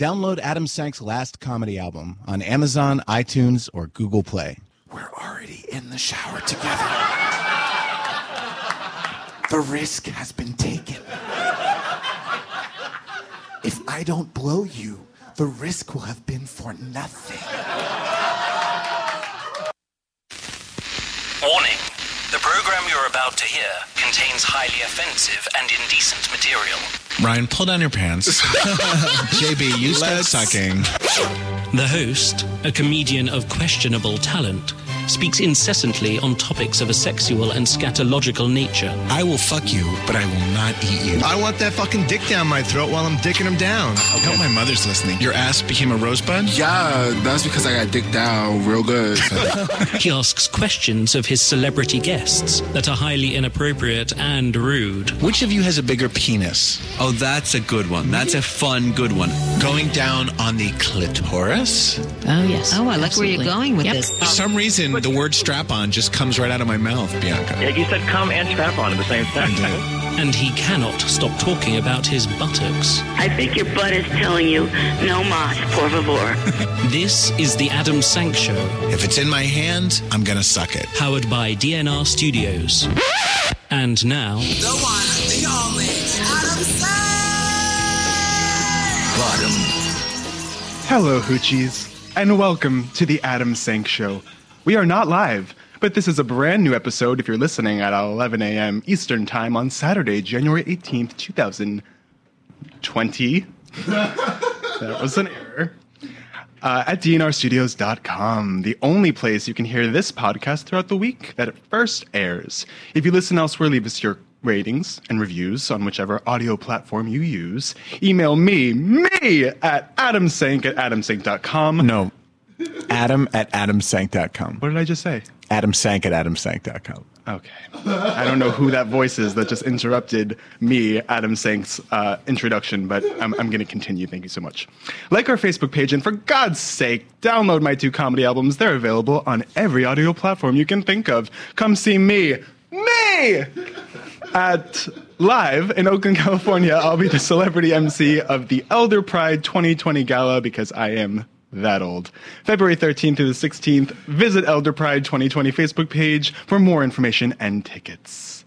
Download Adam Sank's last comedy album on Amazon, iTunes, or Google Play. We're already in the shower together. The risk has been taken. If I don't blow you, the risk will have been for nothing. Warning. The program you're about to hear contains highly offensive and indecent material. Ryan, pull down your pants. JB, you start sucking. The host, a comedian of questionable talent, speaks incessantly on topics of a sexual and scatological nature. I will fuck you, but I will not eat you. I want that fucking dick down my throat while I'm dicking him down. I hope my mother's listening. Your ass became a rosebud? Yeah, that's because I got dicked down real good. He asks questions of his celebrity guests that are highly inappropriate and rude. Which of you has a bigger penis? Oh, that's a good one. That's a fun, good one. Going down on the clitoris? Oh, yes. Oh, I like where you're going with Yep. this. For some reason, the word strap on just comes right out of my mouth, Bianca. Yeah, you said come and strap on at the same time. Mm-hmm. And he cannot stop talking about his buttocks. I think your butt is telling you, no mas, por favor. This is the Adam Sank Show, If it's in my hand, I'm gonna suck it. powered by DNR Studios. And now, The one, the only, Adam Sank! Bottom. Hello, Hoochies, and welcome to the Adam Sank Show. We are not live, but this is a brand new episode if you're listening at 11 a.m. Eastern Time on Saturday, January 18th, 2020. that was an error. Uh, at dnrstudios.com, the only place you can hear this podcast throughout the week that it first airs. If you listen elsewhere, leave us your ratings and reviews on whichever audio platform you use. Email me, me, at adamsank at adamsank.com. No, Adam at adamsank.com. What did I just say? Adamsank at adamsank.com. Okay. I don't know who that voice is that just interrupted me, Adam Sank's uh, introduction, but I'm, I'm going to continue. Thank you so much. Like our Facebook page, and for God's sake, download my two comedy albums. They're available on every audio platform you can think of. Come see me, me, at live in Oakland, California. I'll be the celebrity MC of the Elder Pride 2020 Gala because I am that old. February 13th through the 16th, visit Elder Pride 2020 Facebook page for more information and tickets.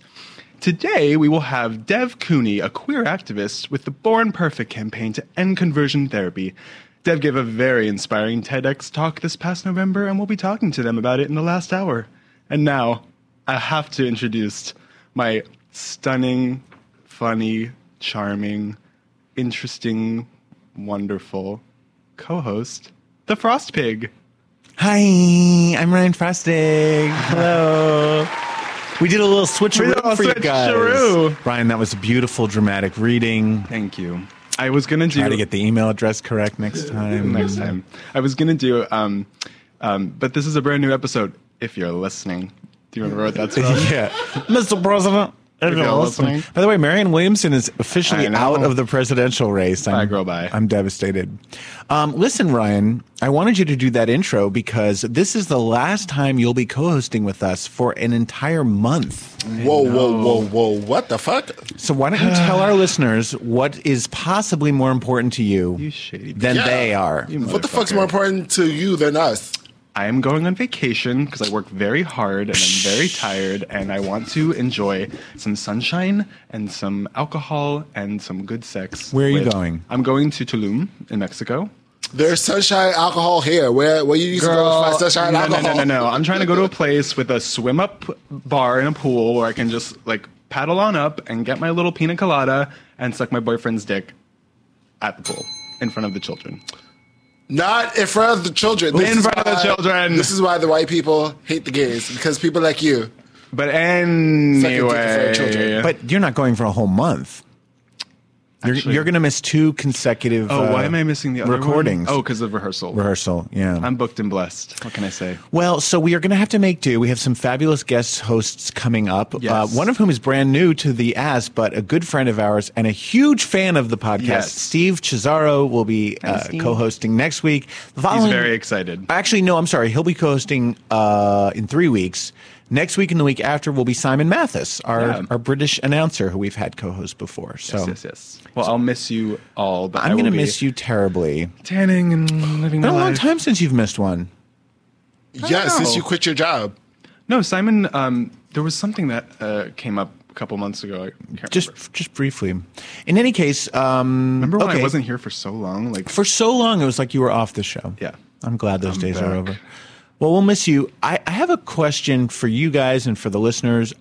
Today, we will have Dev Cuny, a queer activist with the Born Perfect campaign to end conversion therapy. Dev gave a very inspiring TEDx talk this past November, and we'll be talking to them about it in the last hour. And now, I have to introduce my stunning, funny, charming, interesting, wonderful co host, the Frost Pig. Hi, I'm Ryan Frosting. Hello. We did a little switcheroo a for you guys. switcheroo. Ryan, that was a beautiful dramatic reading. Thank you. I was gonna do Try to get the email address correct next time. next time. I was gonna do, um, um, but this is a brand new episode. If you're listening, do you remember what that's from? yeah, Mr. President. If you're listening. By the way, Marianne Williamson is officially out of the presidential race. I'm, Bye, girl, bye. I'm devastated. Um, listen, Ryan, I wanted you to do that intro because this is the last time you'll be co-hosting with us for an entire month. whoa, whoa, whoa, whoa. What the fuck? So why don't you tell our listeners what is possibly more important to you, You shady than Yeah. they are? You What the fuck's motherfucker. more important to you than us? I am going on vacation because I work very hard and I'm very tired and I want to enjoy some sunshine and some alcohol and some good sex. Where are you with- going? I'm going to Tulum in Mexico. There's sunshine alcohol here. Where where you used to go Girl, find sunshine no, no, alcohol? no, no, no. I'm trying to go to a place with a swim up bar and a pool where I can just like paddle on up and get my little pina colada and suck my boyfriend's dick at the pool in front of the children. Not in front of the children. In is front of the children. This is why the white people hate the gays because people like you. But dick in front of anyway. But you're not going for a whole month. You're, Actually- you're going to miss two consecutive. oh, why uh, am I missing the other one? recordings? Oh, because of rehearsal. rehearsal. Yeah. I'm booked and blessed. What can I say? Well, so we are going to have to make do. We have some fabulous guest hosts coming up. Yes. Uh, one of whom is brand new to the Ass, but a good friend of ours and a huge fan of the podcast. Yes. Steve Cesaro will be uh, Steve. co-hosting next week. The He's following- very excited. Actually, no, I'm sorry. He'll be co-hosting uh, in three weeks. Next week and the week after will be Simon Mathis, our, Yeah. our British announcer who we've had co-host before. So yes, yes, yes. Well, I'll miss you all, but I'm going to miss you terribly. tanning and living Been my a long life. time since you've missed one. Yeah, since you quit your job. No, Simon. Um, there was something that uh, came up a couple months ago. I can't Just remember. just briefly. In any case, um, remember when okay. I wasn't here for so long. Like for so long it was like you were off the show. Yeah. I'm glad those I'm days are over. Well, we'll miss you. I, I have a question for you guys and for the listeners.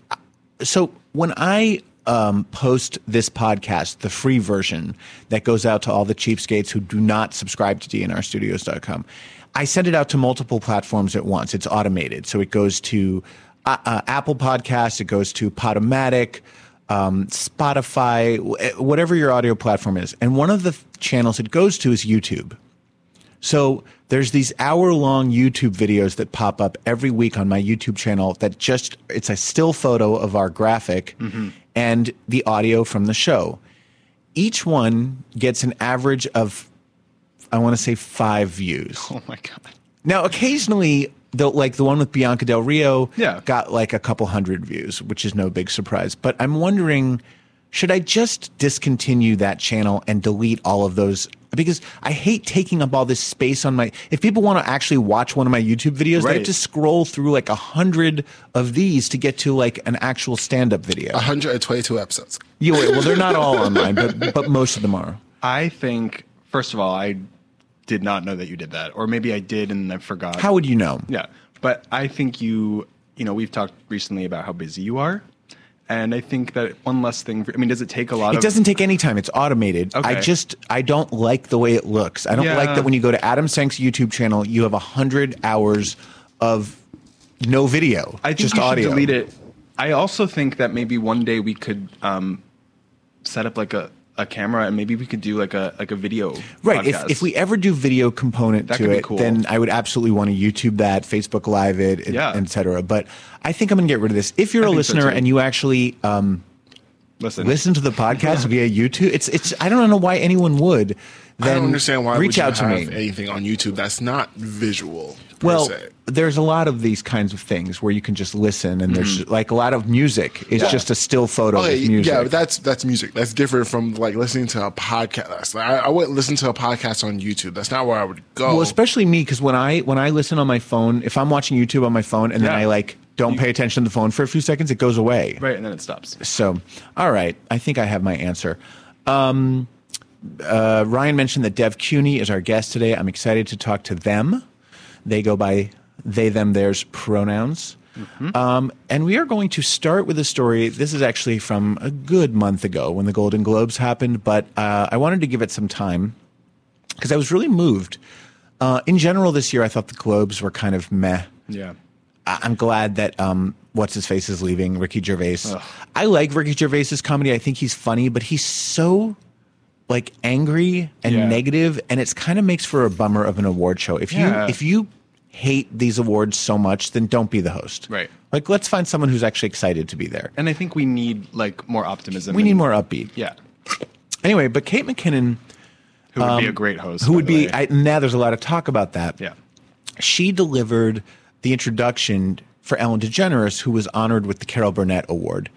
So when I um, post this podcast, the free version that goes out to all the cheapskates who do not subscribe to dnrstudios.com, I send it out to multiple platforms at once. It's automated. So it goes to uh, uh, Apple Podcasts, it goes to Podomatic, um, Spotify, wh- whatever your audio platform is. And one of the channels it goes to is YouTube. So there's these hour long YouTube videos that pop up every week on my YouTube channel that just, it's a still photo of our graphic mm-hmm. and the audio from the show. Each one gets an average of, I want to say five views. oh my god. Now, occasionally, the, like the one with Bianca Del Rio Yeah. got like a couple hundred views, which is no big surprise. But I'm wondering, should I just discontinue that channel and delete all of those? Because I hate taking up all this space on my. If people want to actually watch one of my YouTube videos, they have to scroll through like a hundred of these to get to like an actual stand-up video. 122 episodes. You- well, they're not all online, but but most of them are. I think first of all, I did not know that you did that, or maybe I did and I forgot. How would you know? Yeah, but I think you, you know, we've talked recently about how busy you are, and I think that one less thing. For, I mean, does it take a lot of It of? doesn't take any time. It's automated. I just I don't like the way it looks. I don't Yeah. like that when you go to Adam Sank's YouTube channel, you have a hundred hours of no video, I think just you audio. should delete it. I also think that maybe one day we could um, set up like a, a camera and maybe we could do like a like a video. Right. If, podcast. if we ever do video component That to it, cool. then I would absolutely want to YouTube that, Facebook Live it, et- Yeah. et cetera. But I think I'm going to get rid of this. If you're I a think so, listener and you actually um, listen, listen to the podcast via YouTube, it's it's I don't know why anyone would. Then I don't understand why reach would you out to have me. anything on YouTube that's not visual. Per Well, se. there's a lot of these kinds of things where you can just listen, and there's like a lot of music is Yeah. just a still photo Okay, of music. yeah, but that's that's music. That's different from like listening to a podcast. Like, I, I wouldn't listen to a podcast on YouTube. That's not where I would go. well, especially me because when I when I listen on my phone, if I'm watching YouTube on my phone and then I like don't pay attention to the phone for a few seconds, it goes away. right, and then it stops. So, all right, I think I have my answer. Um, uh, Ryan mentioned that Dev Cuny is our guest today. I'm excited to talk to them. They go by they, them, theirs pronouns. Um, and we are going to start with a story. This is actually from a good month ago when the Golden Globes happened, but uh, I wanted to give it some time because I was really moved. Uh, in general, this year, I thought the Globes were kind of meh. Yeah. I- I'm glad that um, what's his face is leaving, Ricky Gervais. I like Ricky Gervais's comedy. I think he's funny, but he's so like angry and Yeah. negative, and it's kind of makes for a bummer of an award show. If Yeah. you if you hate these awards so much, then don't be the host. Right. Like, let's find someone who's actually excited to be there. And I think we need like more optimism. We need more upbeat. Yeah. Anyway, but Kate McKinnon, Who would be a great host? Um, who would be. I, now there's a lot of talk about that. yeah. she delivered the introduction for Ellen DeGeneres, who was honored with the Carol Burnett Award.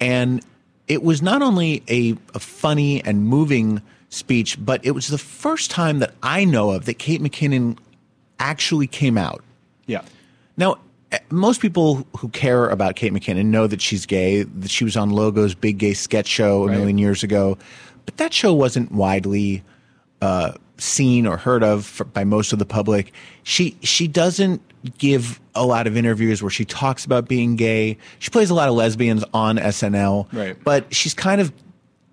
And it was not only a, a funny and moving speech, but it was the first time that I know of that Kate McKinnon actually came out. Yeah. Now, eh, most people who care about Kate McKinnon know that she's gay, that she was on Logo's big gay sketch show a Right. million years ago, but that show wasn't widely uh, seen or heard of for, by most of the public. She she doesn't give a lot of interviews where she talks about being gay. She plays a lot of lesbians on SNL, Right. but she's kind of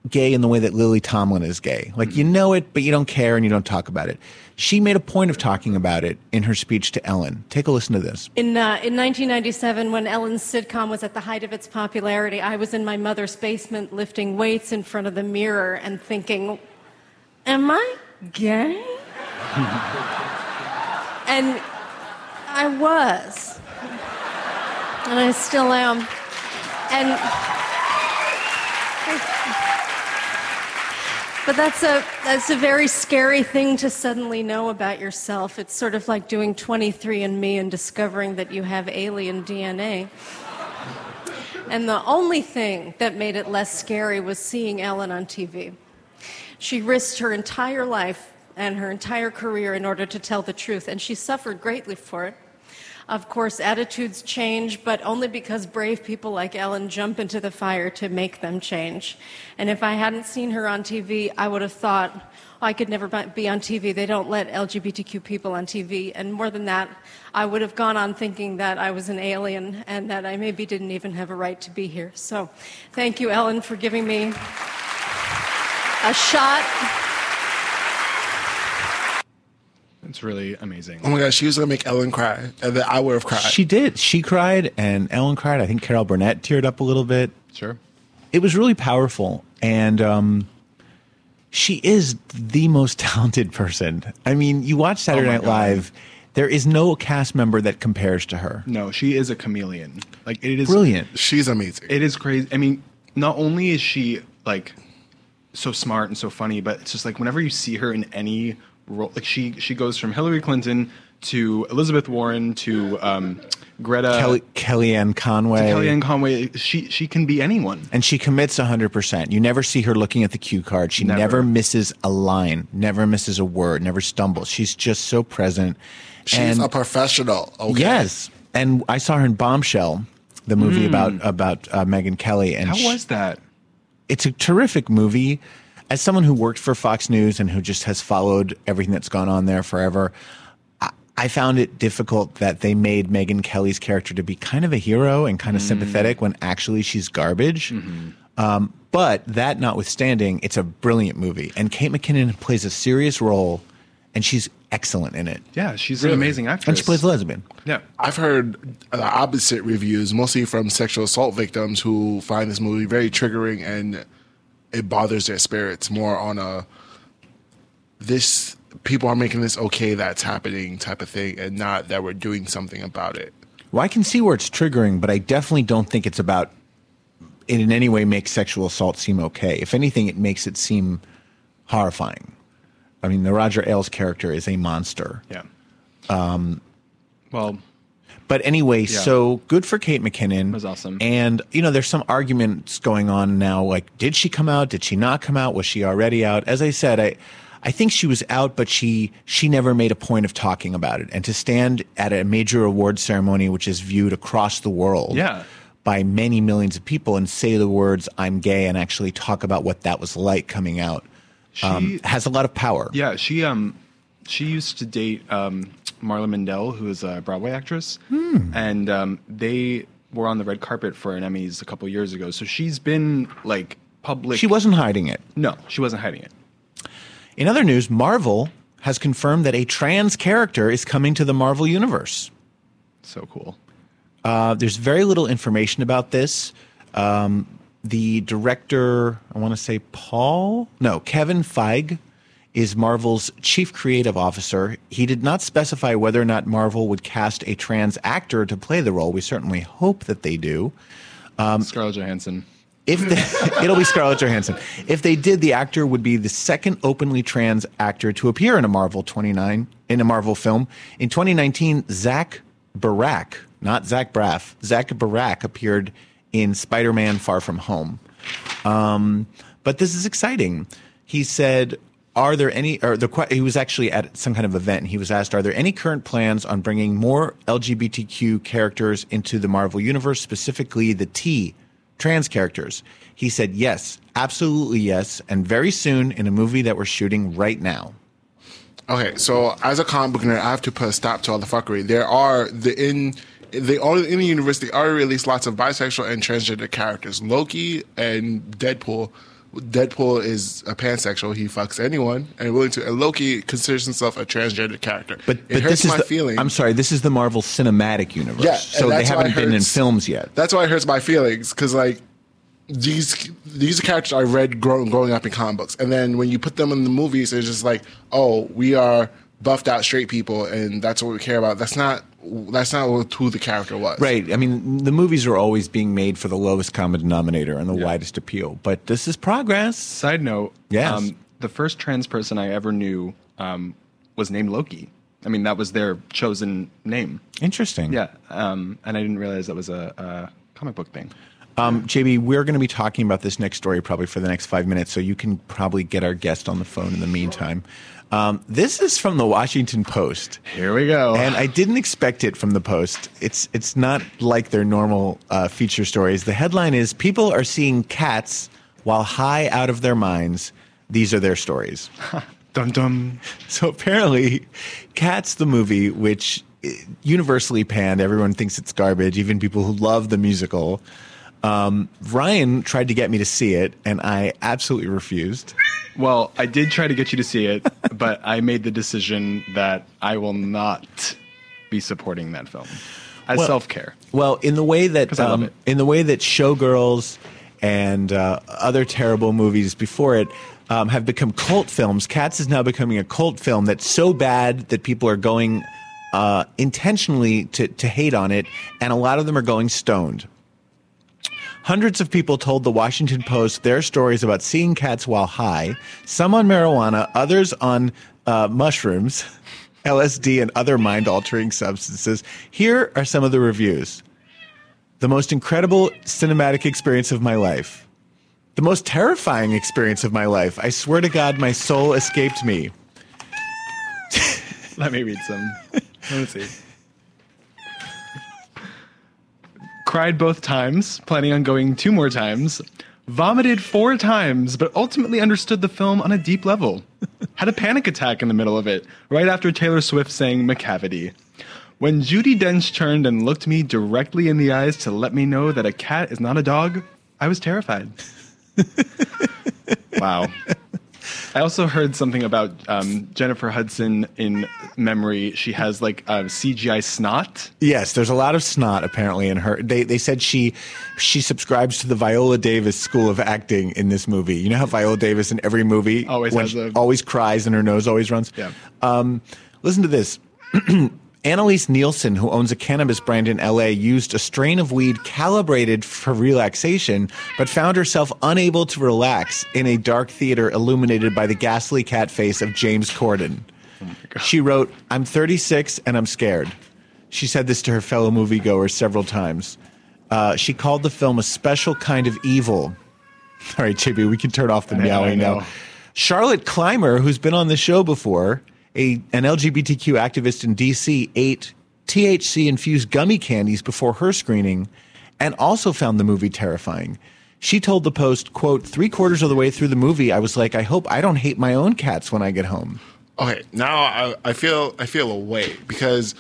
gay in the way that Lily Tomlin is gay. Like you know it, but you don't care and you don't talk about it. She made a point of talking about it in her speech to Ellen. Take a listen to this. In, uh, in 1997, when Ellen's sitcom was at the height of its popularity, I was in my mother's basement lifting weights in front of the mirror and thinking, Am I gay? and I was. And I still am. And. But that's a that's a very scary thing to suddenly know about yourself. It's sort of like doing 23andMe and discovering that you have alien DNA. And the only thing that made it less scary was seeing Ellen on TV. She risked her entire life and her entire career in order to tell the truth, and she suffered greatly for it. Of course, attitudes change, but only because brave people like Ellen jump into the fire to make them change. And if I hadn't seen her on TV, I would have thought, oh, I could never be on TV. They don't let LGBTQ people on TV. And more than that, I would have gone on thinking that I was an alien and that I maybe didn't even have a right to be here. So thank you, Ellen, for giving me a shot. It's really amazing. Oh my gosh, she was gonna make Ellen cry, and then I would have cried. She did. She cried, and Ellen cried. I think Carol Burnett teared up a little bit. Sure. It was really powerful, and um, she is the most talented person. I mean, you watch Saturday Oh Night God. Live. There is no cast member that compares to her. No, she is a chameleon. Like it is Brilliant. She's amazing. It is crazy. I mean, not only is she like so smart and so funny, but it's just like whenever you see her in any role, like she she goes from Hillary Clinton to Elizabeth Warren to um, Greta Kelly, Kellyanne Conway. to Kellyanne Conway. She she can be anyone. and she commits 100%. You never see her looking at the cue card. She never. Never. misses a line, never misses a word, never stumbles. She's just so present. She's and a professional. Okay. yes, and I saw her in Bombshell, the movie Mm. about about uh, Megyn Kelly and How she- was that? It's a terrific movie. As someone who worked for Fox News and who just has followed everything that's gone on there forever, I, I found it difficult that they made Megyn Kelly's character to be kind of a hero and kind of sympathetic when actually she's garbage. Um, but that notwithstanding, it's a brilliant movie, and Kate McKinnon plays a serious role, and she's excellent in it. Yeah, she's Really? an amazing actress. And she plays a lesbian. Yeah. I've heard the opposite reviews, mostly from sexual assault victims who find this movie very triggering and it bothers their spirits more on a this people are making this okay that's happening type of thing and not that we're doing something about it. Well, I can see where it's triggering, but I definitely don't think it's about it in any way makes sexual assault seem okay. If anything, it makes it seem horrifying. I mean, the Roger Ailes character is a monster. Yeah. Um, Well, but anyway, Yeah. so good for Kate McKinnon. was awesome. And you know, there's some arguments going on now. Like, did she come out? Did she not come out? Was she already out? As I said, I, I think she was out, but she she never made a point of talking about it. And to stand at a major award ceremony, which is viewed across the world, Yeah. by many millions of people, and say the words "I'm gay" and actually talk about what that was like coming out, um, She- has a lot of power. Yeah, she um she used to date um Marla Mindelle, who is a Broadway actress, Hmm. and um, they were on the red carpet for an Emmys a couple years ago. So she's been like public. She wasn't hiding it. No, she wasn't hiding it. In other news, Marvel has confirmed that a trans character is coming to the Marvel Universe. So cool. Uh, there's very little information about this. Um, the director, I want to say Paul, no, Kevin Feige, is Marvel's chief creative officer. He did not specify whether or not Marvel would cast a trans actor to play the role. We certainly hope that they do. Um, Scarlett Johansson. If they, it'll be Scarlett Johansson. If they did, the actor would be the second openly trans actor to appear in a Marvel 29 in a Marvel film. In 2019, Zach Barack, not Zach Braff, Zach Barack appeared in Spider-Man: Far From Home. Um, but this is exciting. He said, "Are there any?" Or the he was actually at some kind of event. And he was asked, "Are there any current plans on bringing more LGBTQ characters into the Marvel universe, specifically the T trans characters?" He said, "Yes, absolutely yes, and very soon in a movie that we're shooting right now." Okay, so as a comic book nerd, I have to put a stop to all the fuckery. There are the in they all in the universe they already released lots of bisexual and transgender characters. Loki and Deadpool. Deadpool is a pansexual; he fucks anyone, and willing to. And Loki considers himself a transgender character. But, it but hurts this is my the, feeling. I'm sorry, this is the Marvel Cinematic Universe, Yeah, so they that's why it haven't been in films yet. That's why it hurts my feelings because like these these characters I read growing growing up in comic books, and then when you put them in the movies, it's just like, oh, we are buffed out straight people, and that's what we care about. That's not that's not who the character was. Right. I mean, the movies are always being made for the lowest common denominator and the widest appeal. But this is progress. Side note, Yes. um, the first trans person I ever knew um, was named Loki. I mean, that was their chosen name. Interesting. Yeah, um, and I didn't realize that was a, a comic book thing. Um, JB, we're going to be talking about this next story probably for the next five minutes, so you can probably get our guest on the phone in the meantime. Um, this is from the Washington Post. Here we go. And I didn't expect it from the Post. It's it's not like their normal uh, feature stories. The headline is "People are seeing cats while high out of their minds." These are their stories. dum dum. So apparently, Cats the movie, which eh, universally panned, everyone thinks it's garbage. Even people who love the musical. Um, Ryan tried to get me to see it, and I absolutely refused. Well, I did try to get you to see it, but I made the decision that I will not be supporting that film as Well- self care. Well, in the way that um, in the way that Showgirls and uh, other terrible movies before it um, have become cult films, Cats is now becoming a cult film that's so bad that people are going uh, intentionally to to hate on it, and a lot of them are going stoned. Hundreds of people told the Washington Post their stories about seeing cats while high, some on marijuana, others on uh, mushrooms, LSD, and other mind altering substances. Here are some of the reviews The most incredible cinematic experience of my life. The most terrifying experience of my life. I swear to God, my soul escaped me. Let me read some. Let me see. Cried both times, planning on going two more times. Vomited four times, but ultimately understood the film on a deep level. Had a panic attack in the middle of it, right after Taylor Swift sang Macavity. When Judi Dench turned and looked me directly in the eyes to let me know that a cat is not a dog, I was terrified. wow. I also heard something about um, Jennifer Hudson in memory. She has like a CGI snot. Yes, there's a lot of snot apparently in her. They they said she she subscribes to the Viola Davis school of acting in this movie. You know how Viola Davis in every movie Always when a- always cries and her nose always runs. Yeah. Um, listen to this. Annalise Nielsen, who owns a cannabis brand in LA, used a strain of weed calibrated for relaxation, but found herself unable to relax in a dark theater illuminated by the ghastly cat face of James Corden. She wrote, I'm 36 and I'm scared. She said this to her fellow moviegoers several times. Uh, she called the film a special kind of evil. All right, JB, we can turn off the I meowing know. now. Charlotte Clymer, who's been on the show before, a an LGBTQ activist in DC, ate THC infused gummy candies before her screening, and also found the movie terrifying. She told the Post, "quote Three quarters of the way through the movie, I was like, I hope I don't hate my own cats when I get home." Okay, now I, I feel I feel a way because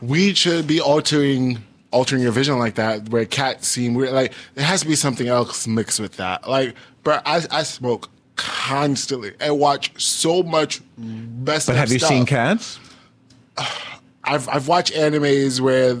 we should be altering altering your vision like that, where cats seem weird. Like there has to be something else mixed with that. Like, but I I smoke constantly and watch so much best. But have you stuff. seen cats? I've I've watched animes where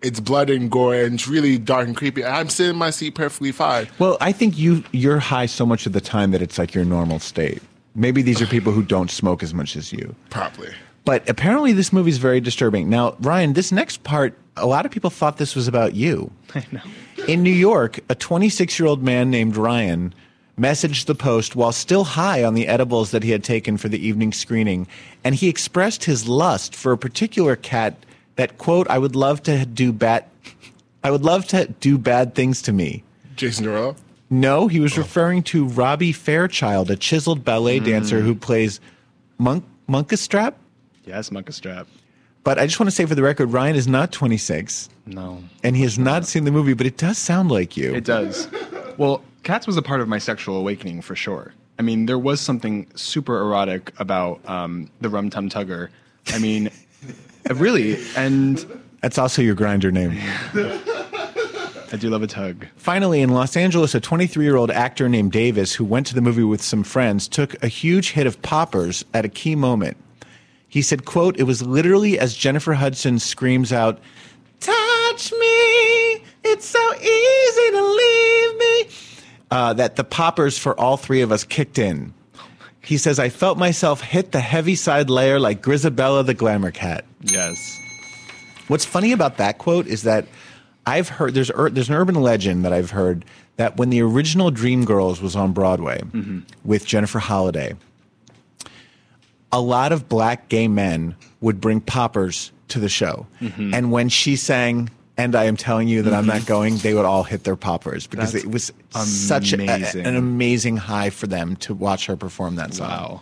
it's blood and gore and it's really dark and creepy. I'm sitting in my seat perfectly fine. Well, I think you you're high so much of the time that it's like your normal state. Maybe these are people who don't smoke as much as you. Probably. But apparently, this movie is very disturbing. Now, Ryan, this next part, a lot of people thought this was about you. I know. In New York, a 26 year old man named Ryan messaged the Post while still high on the edibles that he had taken for the evening screening, and he expressed his lust for a particular cat that, quote, I would love to do bad. I would love to do bad things to me. Jason Derulo. No, he was referring to Robbie Fairchild, a chiseled ballet hmm. dancer who plays Monk Munkustrap. Yes, Munkustrap. But I just want to say for the record, Ryan is not 26, No. and he has not seen the movie, but it does sound like you. It does. Well, Cats was a part of my sexual awakening for sure. I mean, there was something super erotic about um, the Rum Tum Tugger. I mean, really, and That's also your Grindr name. I do love a tug. Finally, in Los Angeles, a 23 year old actor named Davis, who went to the movie with some friends, took a huge hit of poppers at a key moment. He said, quote, it was literally as Jennifer Hudson screams out, touch me, it's so easy to leave me, uh, that the poppers for all three of us kicked in. He says, I felt myself hit the Heaviside Layer like Grizabella the glamour cat. Yes. What's funny about that quote is that I've heard there's there's an urban legend that I've heard that when the original Dreamgirls was on Broadway with Jennifer Holliday, a lot of black gay men would bring poppers to the show, and when she sang and I am telling you that I'm not going, they would all hit their poppers because That's it was such a, amazing. an amazing high for them to watch her perform that song. Wow.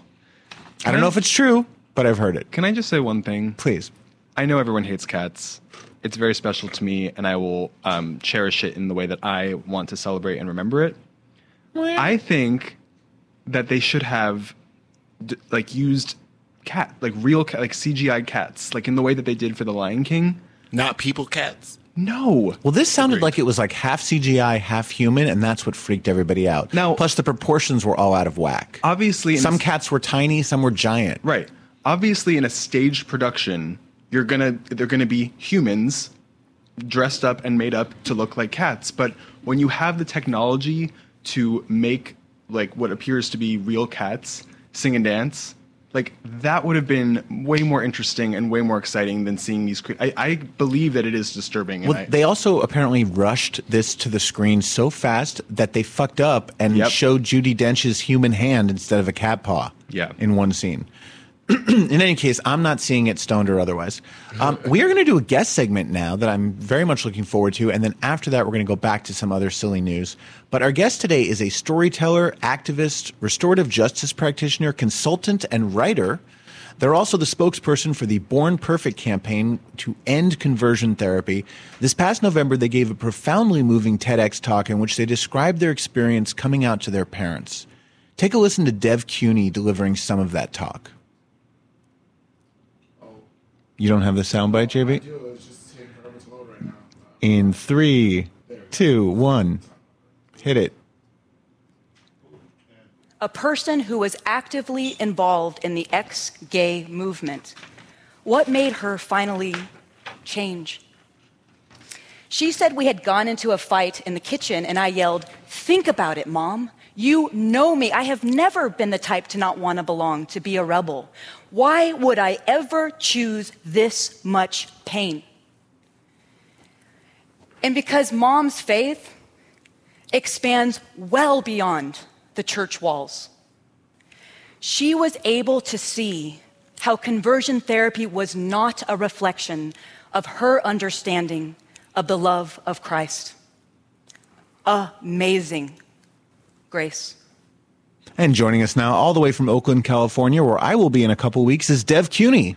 I don't know if it's true, but I've heard it. Can I just say one thing? Please. I know everyone hates cats. It's very special to me, and I will um, cherish it in the way that I want to celebrate and remember it. I think that they should have d- like used cat, like real cat, like CGI cats, like in the way that they did for the Lion King. Not people cats. No. Well, this sounded like it was like half CGI, half human, and that's what freaked everybody out. Now- plus the proportions were all out of whack. Obviously, some cats were tiny, some were giant. Right. Obviously, in a staged production, you're gonna they're gonna be humans dressed up and made up to look like cats. But when you have the technology to make like what appears to be real cats sing and dance, like that would have been way more interesting and way more exciting than seeing these. Cre- I, I believe that it is disturbing. Well, I- they also apparently rushed this to the screen so fast that they fucked up and Yep. showed Judi Dench's human hand instead of a cat paw. Yeah. In one scene. in any case, I'm not seeing it stoned or otherwise. Um, we are going to do a guest segment now that I'm very much looking forward to, and then after that, we're going to go back to some other silly news. But our guest today is a storyteller, activist, restorative justice practitioner, consultant, and writer. They're also the spokesperson for the Born Perfect campaign to end conversion therapy. This past November, they gave a profoundly moving TEDx talk in which they described their experience coming out to their parents. Take a listen to Dev Cuny delivering some of that talk. You don't have the soundbite, JB? In three, two, one, hit it. a person who was actively involved in the ex gay movement. What made her finally change? She said we had gone into a fight in the kitchen, and I yelled, Think about it, Mom. You know me. I have never been the type to not want to belong, to be a rebel. Why would I ever choose this much pain? And because Mom's faith expands well beyond the church walls. She was able to see how conversion therapy was not a reflection of her understanding of the love of Christ. Amazing grace. And joining us now, all the way from Oakland, California, where I will be in a couple weeks, is Dev Cuny.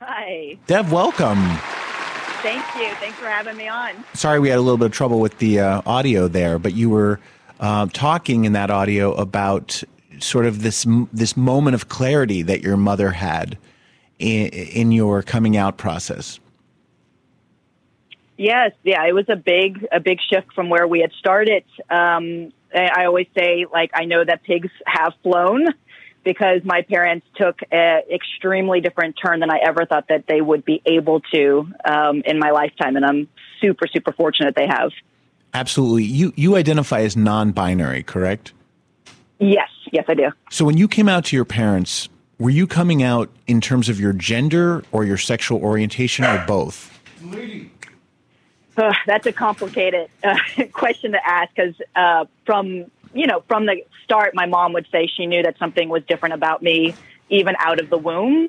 Hi. Dev, welcome. Thank you. Thanks for having me on. Sorry we had a little bit of trouble with the uh, audio there, but you were uh, talking in that audio about sort of this this moment of clarity that your mother had in, in your coming out process. Yes, yeah, it was a big a big shift from where we had started. Um, I I always say, like, I know that pigs have flown because my parents took an extremely different turn than I ever thought that they would be able to um, in my lifetime, and I'm super super fortunate they have. Absolutely. You you identify as non-binary, correct? Yes, yes, I do. So when you came out to your parents, were you coming out in terms of your gender or your sexual orientation or both? Uh, that's a complicated uh, question to ask because uh, from you know from the start, my mom would say she knew that something was different about me even out of the womb,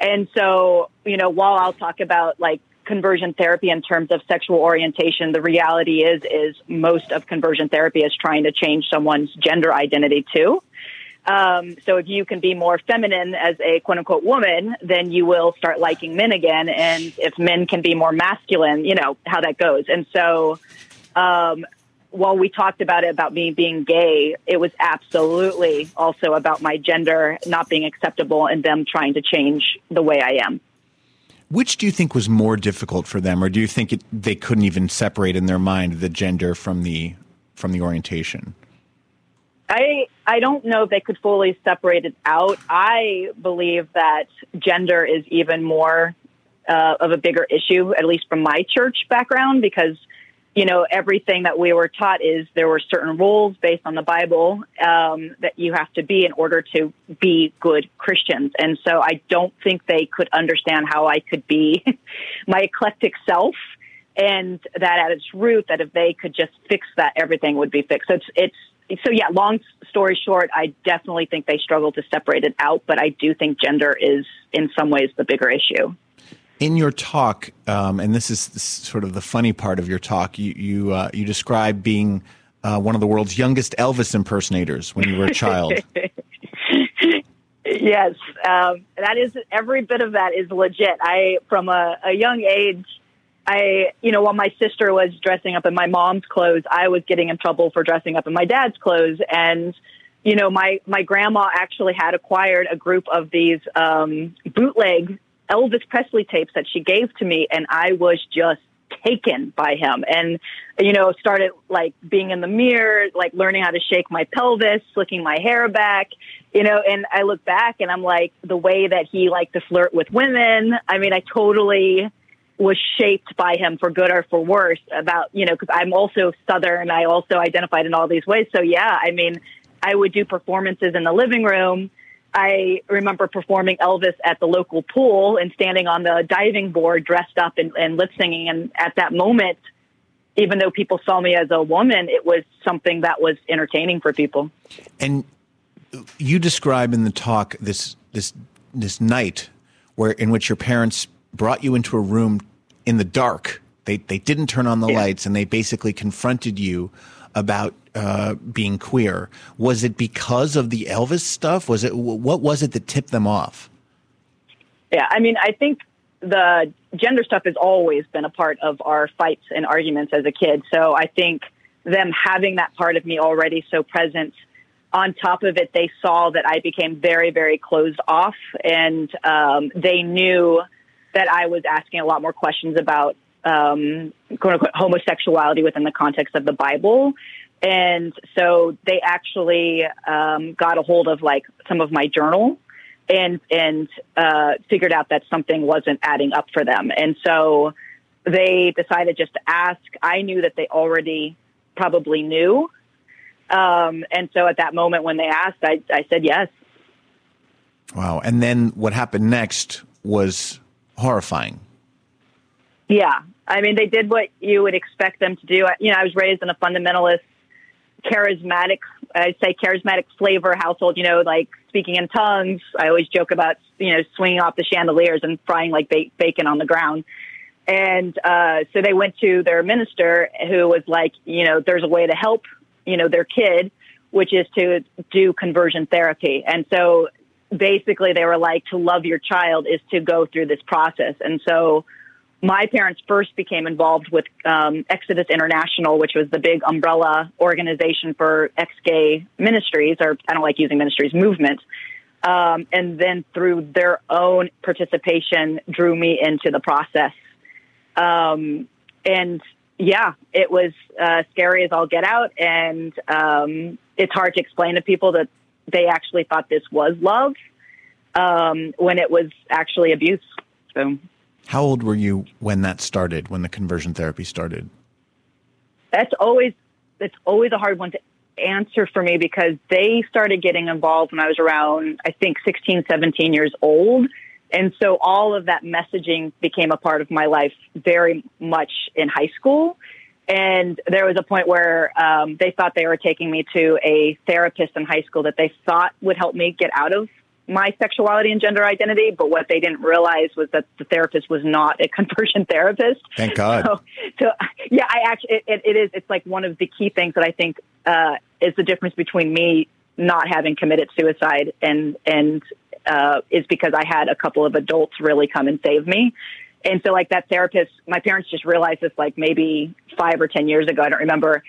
and so you know while I'll talk about like conversion therapy in terms of sexual orientation, the reality is is most of conversion therapy is trying to change someone's gender identity too. Um, so if you can be more feminine as a quote unquote woman, then you will start liking men again. And if men can be more masculine, you know how that goes. And so, um, while we talked about it about me being gay, it was absolutely also about my gender not being acceptable and them trying to change the way I am. Which do you think was more difficult for them, or do you think it, they couldn't even separate in their mind the gender from the from the orientation? I I don't know if they could fully separate it out. I believe that gender is even more uh, of a bigger issue, at least from my church background, because you know everything that we were taught is there were certain rules based on the Bible um, that you have to be in order to be good Christians, and so I don't think they could understand how I could be my eclectic self and that at its root that if they could just fix that everything would be fixed so it's it's so yeah long story short i definitely think they struggle to separate it out but i do think gender is in some ways the bigger issue in your talk, um, and this is this sort of the funny part of your talk, you you uh, you describe being uh, one of the world's youngest Elvis impersonators when you were a child. yes, um, that is every bit of that is legit. I from a, a young age. I, you know, while my sister was dressing up in my mom's clothes, I was getting in trouble for dressing up in my dad's clothes. And, you know, my, my grandma actually had acquired a group of these, um, bootleg Elvis Presley tapes that she gave to me. And I was just taken by him and, you know, started like being in the mirror, like learning how to shake my pelvis, slicking my hair back, you know, and I look back and I'm like, the way that he liked to flirt with women. I mean, I totally, was shaped by him for good or for worse about, you know, because I'm also Southern. I also identified in all these ways. So, yeah, I mean, I would do performances in the living room. I remember performing Elvis at the local pool and standing on the diving board dressed up and, and lip singing. And at that moment, even though people saw me as a woman, it was something that was entertaining for people. And you describe in the talk this this this night where in which your parents brought you into a room in the dark. They they didn't turn on the yeah. lights, and they basically confronted you about uh, being queer. Was it because of the Elvis stuff? Was it what was it that tipped them off? Yeah, I mean, I think the gender stuff has always been a part of our fights and arguments as a kid. So I think them having that part of me already so present. On top of it, they saw that I became very, very closed off, and um, they knew that I was asking a lot more questions about um, quote unquote homosexuality within the context of the Bible. And so they actually um, got a hold of like some of my journal and and uh, figured out that something wasn't adding up for them. And so they decided just to ask. I knew that they already probably knew. Um, and so at that moment when they asked, I, I said yes. Wow. And then what happened next was horrifying. Yeah. I mean, they did what you would expect them to do. You know, I was raised in a fundamentalist, charismatic, I'd say charismatic flavor household, you know, like speaking in tongues. I always joke about, you know, swinging off the chandeliers and frying like ba- bacon on the ground. And uh, so they went to their minister who was like, you know, there's a way to help, you know, their kid, which is to do conversion therapy. And so basically they were like to love your child is to go through this process. And so my parents first became involved with um, exodus international which was the big umbrella organization for ex-gay ministries or i don't like using ministries movement. Um, and then through their own participation drew me into the process. Um, and yeah it was uh, scary as all get out. And um, it's hard to explain to people that they actually thought this was love um, when it was actually abuse. So, how old were you when that started? When the conversion therapy started? That's always that's always a hard one to answer for me because they started getting involved when I was around, I think, 16, 17 years old. And so all of that messaging became a part of my life very much in high school. And there was a point where um, they thought they were taking me to a therapist in high school that they thought would help me get out of my sexuality and gender identity. But what they didn't realize was that the therapist was not a conversion therapist. Thank God. So, so yeah, I actually, it, it, it is, it's like one of the key things that I think uh, is the difference between me not having committed suicide and, and, uh, is because I had a couple of adults really come and save me. And so like that therapist, my parents just realized this like maybe five or 10 years ago. I don't remember,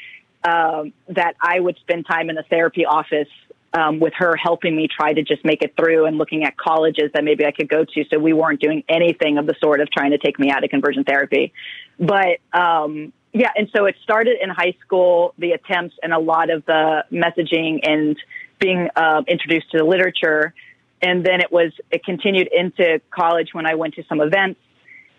um, that I would spend time in the therapy office, um, with her helping me try to just make it through and looking at colleges that maybe I could go to. So we weren't doing anything of the sort of trying to take me out of conversion therapy. But, um, yeah, and so it started in high school, the attempts and a lot of the messaging and being uh, introduced to the literature. And then it was, it continued into college when I went to some events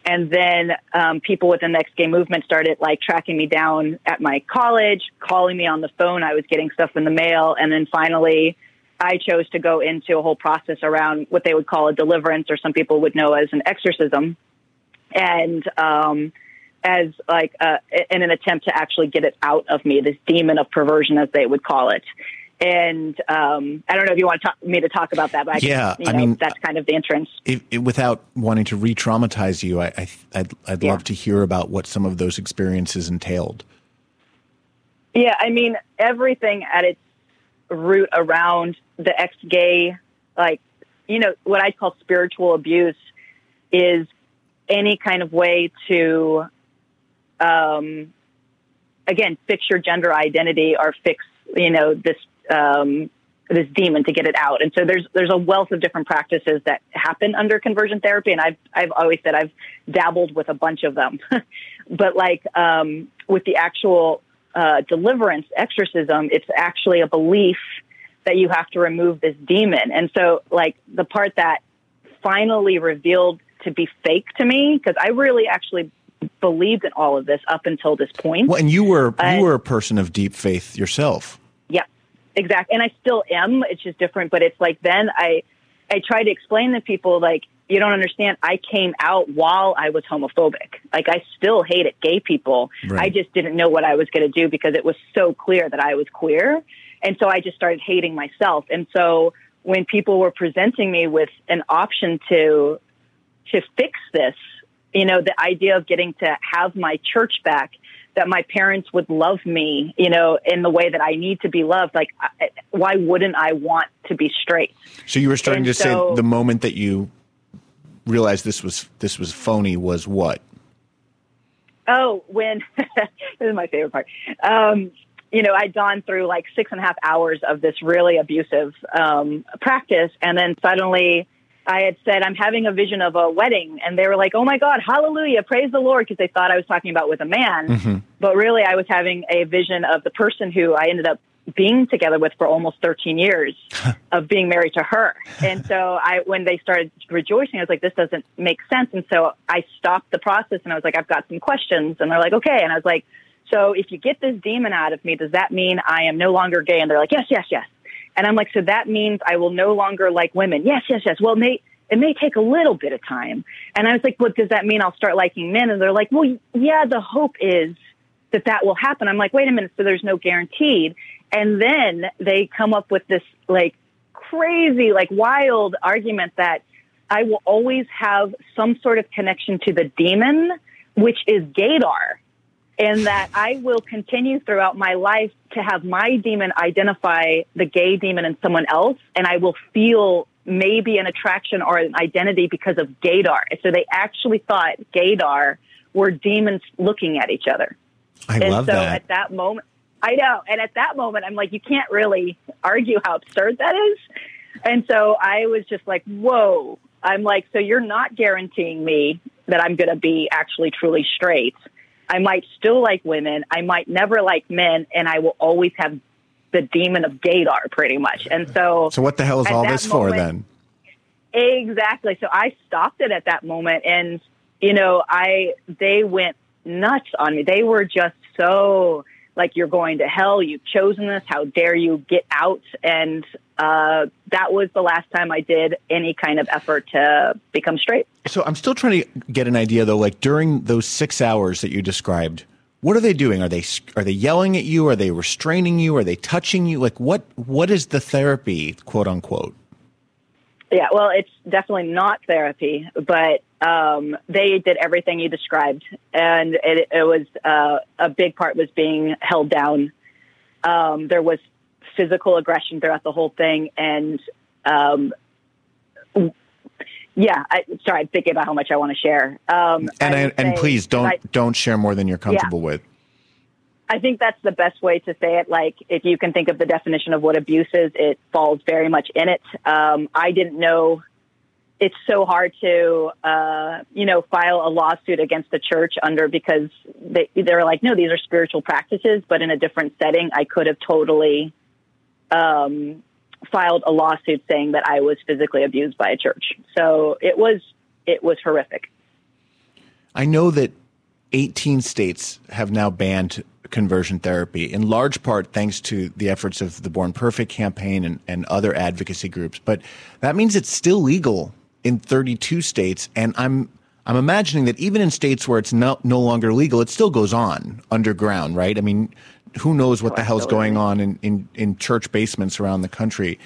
and then um, people within the ex-gay movement started like tracking me down at my college, calling me on the phone. I was getting stuff in the mail. And then finally, I chose to go into a whole process around what they would call a deliverance, or some people would know as an exorcism. And um, as like uh, in an attempt to actually get it out of me, this demon of perversion, as they would call it. And um, I don't know if you want to talk, me to talk about that, but I Yeah, you I know, mean- that's kind of the entrance. Without wanting to re-traumatize you, I, I I'd, I'd Yeah. love to hear about what some of those experiences entailed. Yeah, I mean everything at its root around the ex-gay, like you know what I call spiritual abuse, is any kind of way to, um, again, fix your gender identity or fix you know this um, this demon to get it out. And so there's there's a wealth of different practices that happen under conversion therapy, and I've I've always said I've dabbled with a bunch of them, but like um, with the actual uh, deliverance exorcism, it's actually a belief that you have to remove this demon. And so like the part that finally revealed to be fake to me because I really actually believed in all of this up until this point. Well, and you were I- you were a person of deep faith yourself. Exactly. And I still am. It's just different. But it's like then I, I try to explain to people like you don't understand. I came out while I was homophobic. Like I still hated gay people. Right. I just didn't know what I was going to do because it was so clear that I was queer, and so I just started hating myself. And so when people were presenting me with an option to to fix this, you know, the idea of getting to have my church back, that my parents would love me, you know, in the way that I need to be loved. Like, I, why wouldn't I want to be straight? So you were starting And to so- say the moment that you realized this was this was phony was what? Oh, when this is my favorite part. Um, you know, I'd gone through like six and a half hours of this really abusive um, practice, and then suddenly I had said, "I'm having a vision of a wedding," and they were like, "Oh my God, Hallelujah, praise the Lord," because they thought I was talking about with a man, mm-hmm. but really I was having a vision of the person who I ended up being together with for almost 13 years of being married to her. And so I, when they started rejoicing, I was like, this doesn't make sense. And so I stopped the process and I was like, I've got some questions. And they're like, okay. And I was like, so if you get this demon out of me, does that mean I am no longer gay? And they're like, yes, yes, yes. And I'm like, so that means I will no longer like women. Yes, yes, yes. Well, may, it may take a little bit of time. And I was like, well, does that mean I'll start liking men? And they're like, well, yeah, the hope is that that will happen. I'm like, wait a minute. So there's no guaranteed. And then they come up with this like crazy, like wild argument that I will always have some sort of connection to the demon, which is gaydar. And that I will continue throughout my life to have my demon identify the gay demon in someone else, and I will feel maybe an attraction or an identity because of gaydar. So they actually thought gaydar were demons looking at each other. I and love so that. at that moment, I know. And at that moment, I'm like, you can't really argue how absurd that is. And so I was just like, whoa. I'm like, so you're not guaranteeing me that I'm going to be actually truly straight. I might still like women. I might never like men. And I will always have the demon of gaydar pretty much. And so, So what the hell is all this for then? Exactly. So I stopped it at that moment and you know, I they went nuts on me. They were just so like you're going to hell, you've chosen this, how dare you get out and uh that was the last time I did any kind of effort to become straight. So I'm still trying to get an idea though. Like during those six hours that you described, what are they doing? Are they are they yelling at you? Are they restraining you? Are they touching you? Like what what is the therapy, quote unquote? Yeah, well, it's definitely not therapy, but um, they did everything you described, and it, it was uh, a big part was being held down. Um, there was physical aggression throughout the whole thing, and um, yeah, I, sorry, I'm thinking about how much I want to share. Um, And I, and please don't I- don't share more than you're comfortable with. I think that's the best way to say it. Like, if you can think of the definition of what abuse is, it falls very much in it. Um, I didn't know it's so hard to, uh, you know, file a lawsuit against the church under because they, they're like, no, these are spiritual practices, but in a different setting, I could have totally, um, filed a lawsuit saying that I was physically abused by a church. So it was, it was horrific. I know that 18 states have now banned conversion therapy, in large part thanks to the efforts of the Born Perfect campaign and, and other advocacy groups. But that means it's still legal in 32 states, and I'm I'm imagining that even in states where it's no, no longer legal, it still goes on underground, right? I mean, who knows what Oh, the hell's going on in, in, in church basements around the country.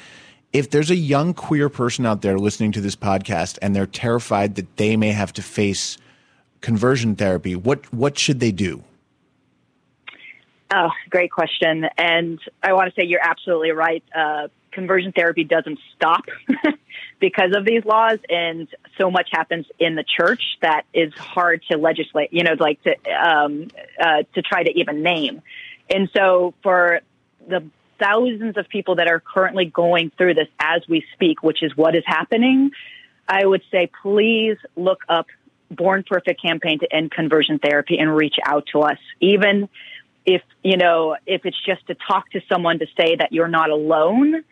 If there's a young queer person out there listening to this podcast and they're terrified that they may have to face conversion therapy, what what should they do? Oh, great question. And I want to say you're absolutely right. Uh, conversion therapy doesn't stop because of these laws, and so much happens in the church that is hard to legislate. You know, like to um, uh, to try to even name. And so, for the thousands of people that are currently going through this as we speak, which is what is happening, I would say please look up Born Perfect campaign to end conversion therapy and reach out to us. Even if you know if it's just to talk to someone to say that you're not alone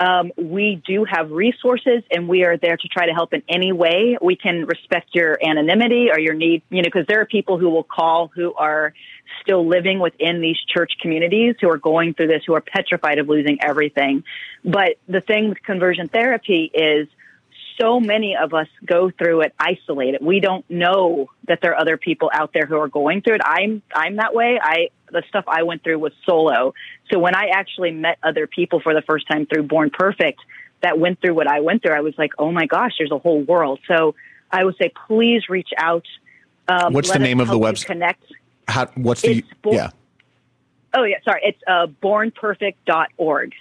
um, we do have resources and we are there to try to help in any way we can respect your anonymity or your need you know because there are people who will call who are still living within these church communities who are going through this who are petrified of losing everything but the thing with conversion therapy is so many of us go through it isolated. We don't know that there are other people out there who are going through it. I'm I'm that way. I the stuff I went through was solo. So when I actually met other people for the first time through Born Perfect that went through what I went through, I was like, oh my gosh, there's a whole world. So I would say, please reach out. Um, What's the name of the website? Connect. How, what's the Bo- yeah? Oh yeah, sorry. It's uh, bornperfect.org.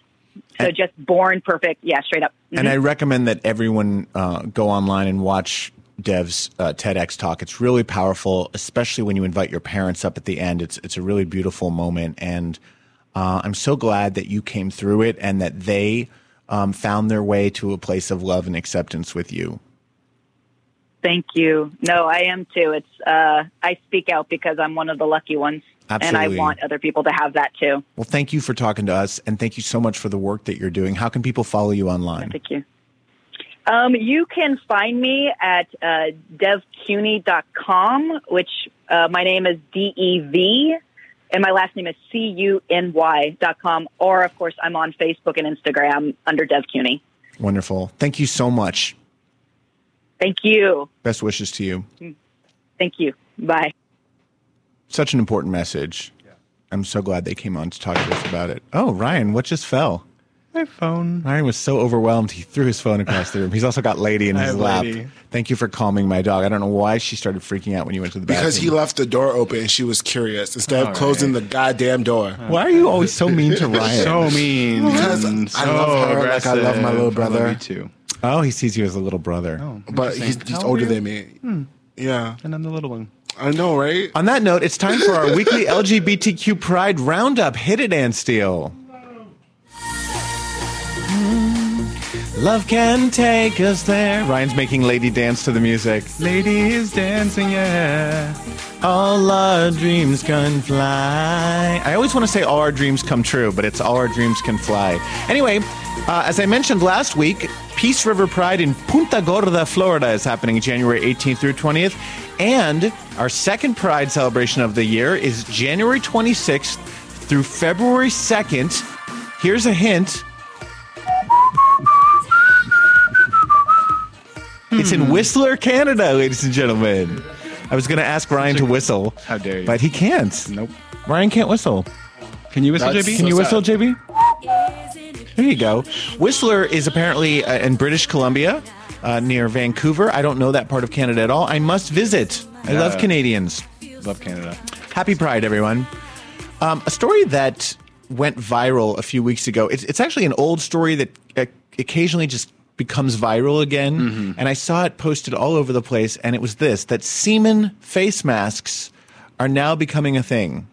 So just born perfect. Yeah, straight up. And Mhm. I recommend that everyone uh, go online and watch Dev's uh, TEDx talk. It's really powerful, especially when you invite your parents up at the end. It's it's a really beautiful moment, and uh, I'm so glad that you came through it and that they um, found their way to a place of love and acceptance with you. Thank you. No, I am too. It's uh, I speak out because I'm one of the lucky ones, Absolutely. and I want other people to have that too. Well, thank you for talking to us, and thank you so much for the work that you're doing. How can people follow you online? Thank you. Um, you can find me at uh, devcuny.com, which uh, my name is D E V, and my last name is C U N Y dot com. Or, of course, I'm on Facebook and Instagram under Dev Cuny. Wonderful. Thank you so much. Thank you. Best wishes to you. Thank you. Bye. Such an important message. I'm so glad they came on to talk to us about it. Oh, Ryan, what just fell? My phone. Ryan was so overwhelmed he threw his phone across the room. He's also got Lady in his lap. Lady. Thank you for calming my dog. I don't know why she started freaking out when you went to the bathroom. Because he left the door open and she was curious instead All of closing the goddamn door. Why are you always so mean to Ryan? So mean. Because and I love her like I love my little aggressive. I love brother. you too. Oh, he sees you as a little brother. Oh, But he's, interesting. he's How old older are you? than me. Hmm. Yeah. And I'm the little one. I know, right? On that note, it's time for our weekly LGBTQ Pride Roundup. Hit it, and Steele. Love can take us there. Ryan's making Lady dance to the music. Lady is dancing, yeah. All our dreams can fly. I always want to say all our dreams come true, but it's all our dreams can fly. Anyway, uh, as I mentioned last week, Peace River Pride in Punta Gorda, Florida is happening January 18th through 20th. And our second Pride celebration of the year is January 26th through February 2nd. Here's a hint. It's in Whistler, Canada, ladies and gentlemen. I was going to ask Ryan to whistle. How dare you? But he can't. Nope. Ryan can't whistle. Can you whistle, That's JB? Can you so whistle, sad. JB? There you go. Whistler is apparently uh, in British Columbia, uh, near Vancouver. I don't know that part of Canada at all. I must visit. I love. Canadians. Love Canada. Happy Pride, everyone. Um, a story that went viral a few weeks ago. It's, it's actually an old story that uh, occasionally just becomes viral again. Mm-hmm. And I saw it posted all over the place. And it was this that semen face masks are now becoming a thing.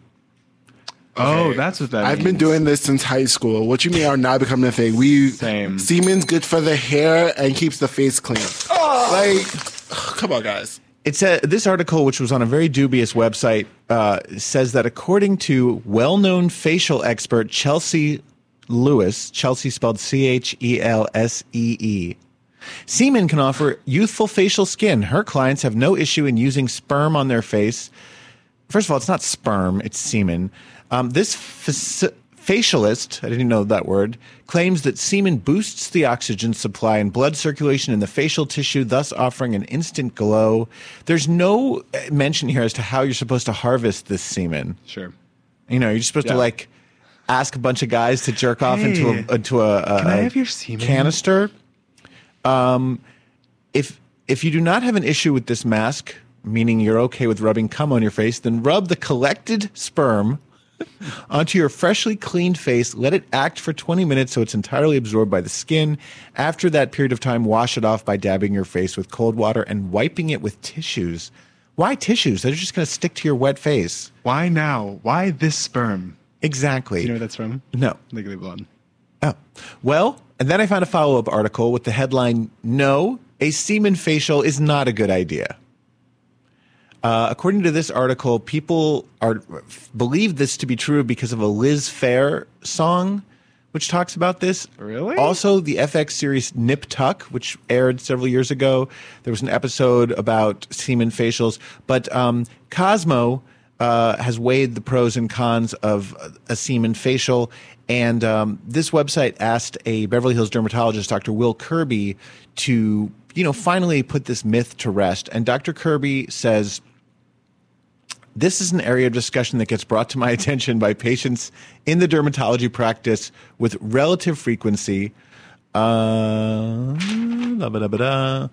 Oh, that's what that I've been doing this since high school. What you mean are now becoming a thing? We Same. Semen's good for the hair and keeps the face clean. Like, come on, guys. It said this article, which was on a very dubious website, uh, says that according to well-known facial expert Chelsea Lewis, Chelsea spelled C H E L S E E, semen can offer youthful facial skin. Her clients have no issue in using sperm on their face. First of all, it's not sperm; it's semen. Um, this faci- facialist, I didn't know that word, claims that semen boosts the oxygen supply and blood circulation in the facial tissue, thus offering an instant glow. There's no uh, mention here as to how you're supposed to harvest this semen. Sure. You know, you're just supposed to like ask a bunch of guys to jerk off into a into a, a, can I a have your semen? canister. Um, if if you do not have an issue with this mask, meaning you're okay with rubbing cum on your face, then rub the collected sperm onto your freshly cleaned face. Let it act for 20 minutes so it's entirely absorbed by the skin. After that period of time, wash it off by dabbing your face with cold water and wiping it with tissues. Why tissues? They're just going to stick to your wet face. Why now? Why this sperm? Exactly. Do you know where that's from? No. Legally Blonde. Oh. Well, and then I found a follow up article with the headline No, a semen facial is not a good idea. Uh, according to this article, people are believe this to be true because of a Liz Phair song, which talks about this. Really? Also, the FX series Nip Tuck, which aired several years ago, there was an episode about semen facials. But um, Cosmo uh, has weighed the pros and cons of a semen facial, and um, this website asked a Beverly Hills dermatologist, Dr. Will Kirby, to you know finally put this myth to rest. And Dr. Kirby says this is an area of discussion that gets brought to my attention by patients in the dermatology practice with relative frequency. Uh, da, ba, da, ba, da.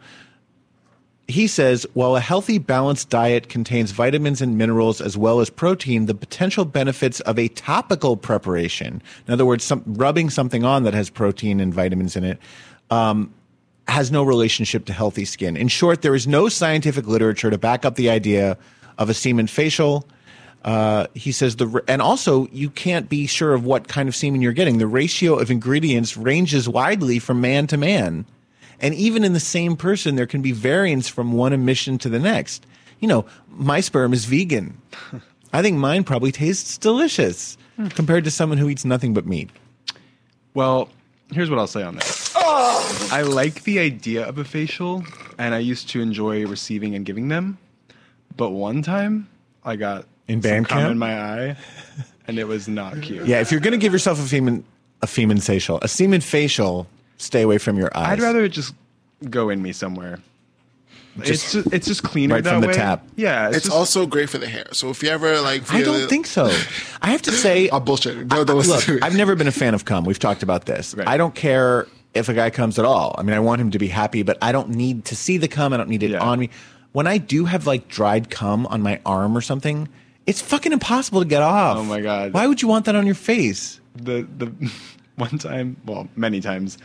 He says, while a healthy, balanced diet contains vitamins and minerals as well as protein, the potential benefits of a topical preparation, in other words, some, rubbing something on that has protein and vitamins in it, um, has no relationship to healthy skin. In short, there is no scientific literature to back up the idea of a semen facial. Uh, he says the and also you can't be sure of what kind of semen you're getting. The ratio of ingredients ranges widely from man to man, and even in the same person, there can be variance from one emission to the next. You know, my sperm is vegan. I think mine probably tastes delicious compared to someone who eats nothing but meat. Well, here's what I'll say on that. I like the idea of a facial, and I used to enjoy receiving and giving them. But one time, I got In some band cum in my eye, and it was not cute. Yeah, if you're going to give yourself a semen a semen facial, a semen facial, stay away from your eyes. I'd rather it just go in me somewhere. it's Just just, it's just cleaner right that from the way. tap. Yeah, It's, just- also great for the hair. So if you ever like, I don't think so. I have to say, oh bullshit. No, don't listen look. I've never been a fan of cum. We've talked about this. I don't care if a guy comes at all. I mean, I want him to be happy, but I don't need to see the cum. I don't need it on me. When I do have like dried cum on my arm or something, it's fucking impossible to get off. Oh my god! Why would you want that on your face? the the one time, well, many times,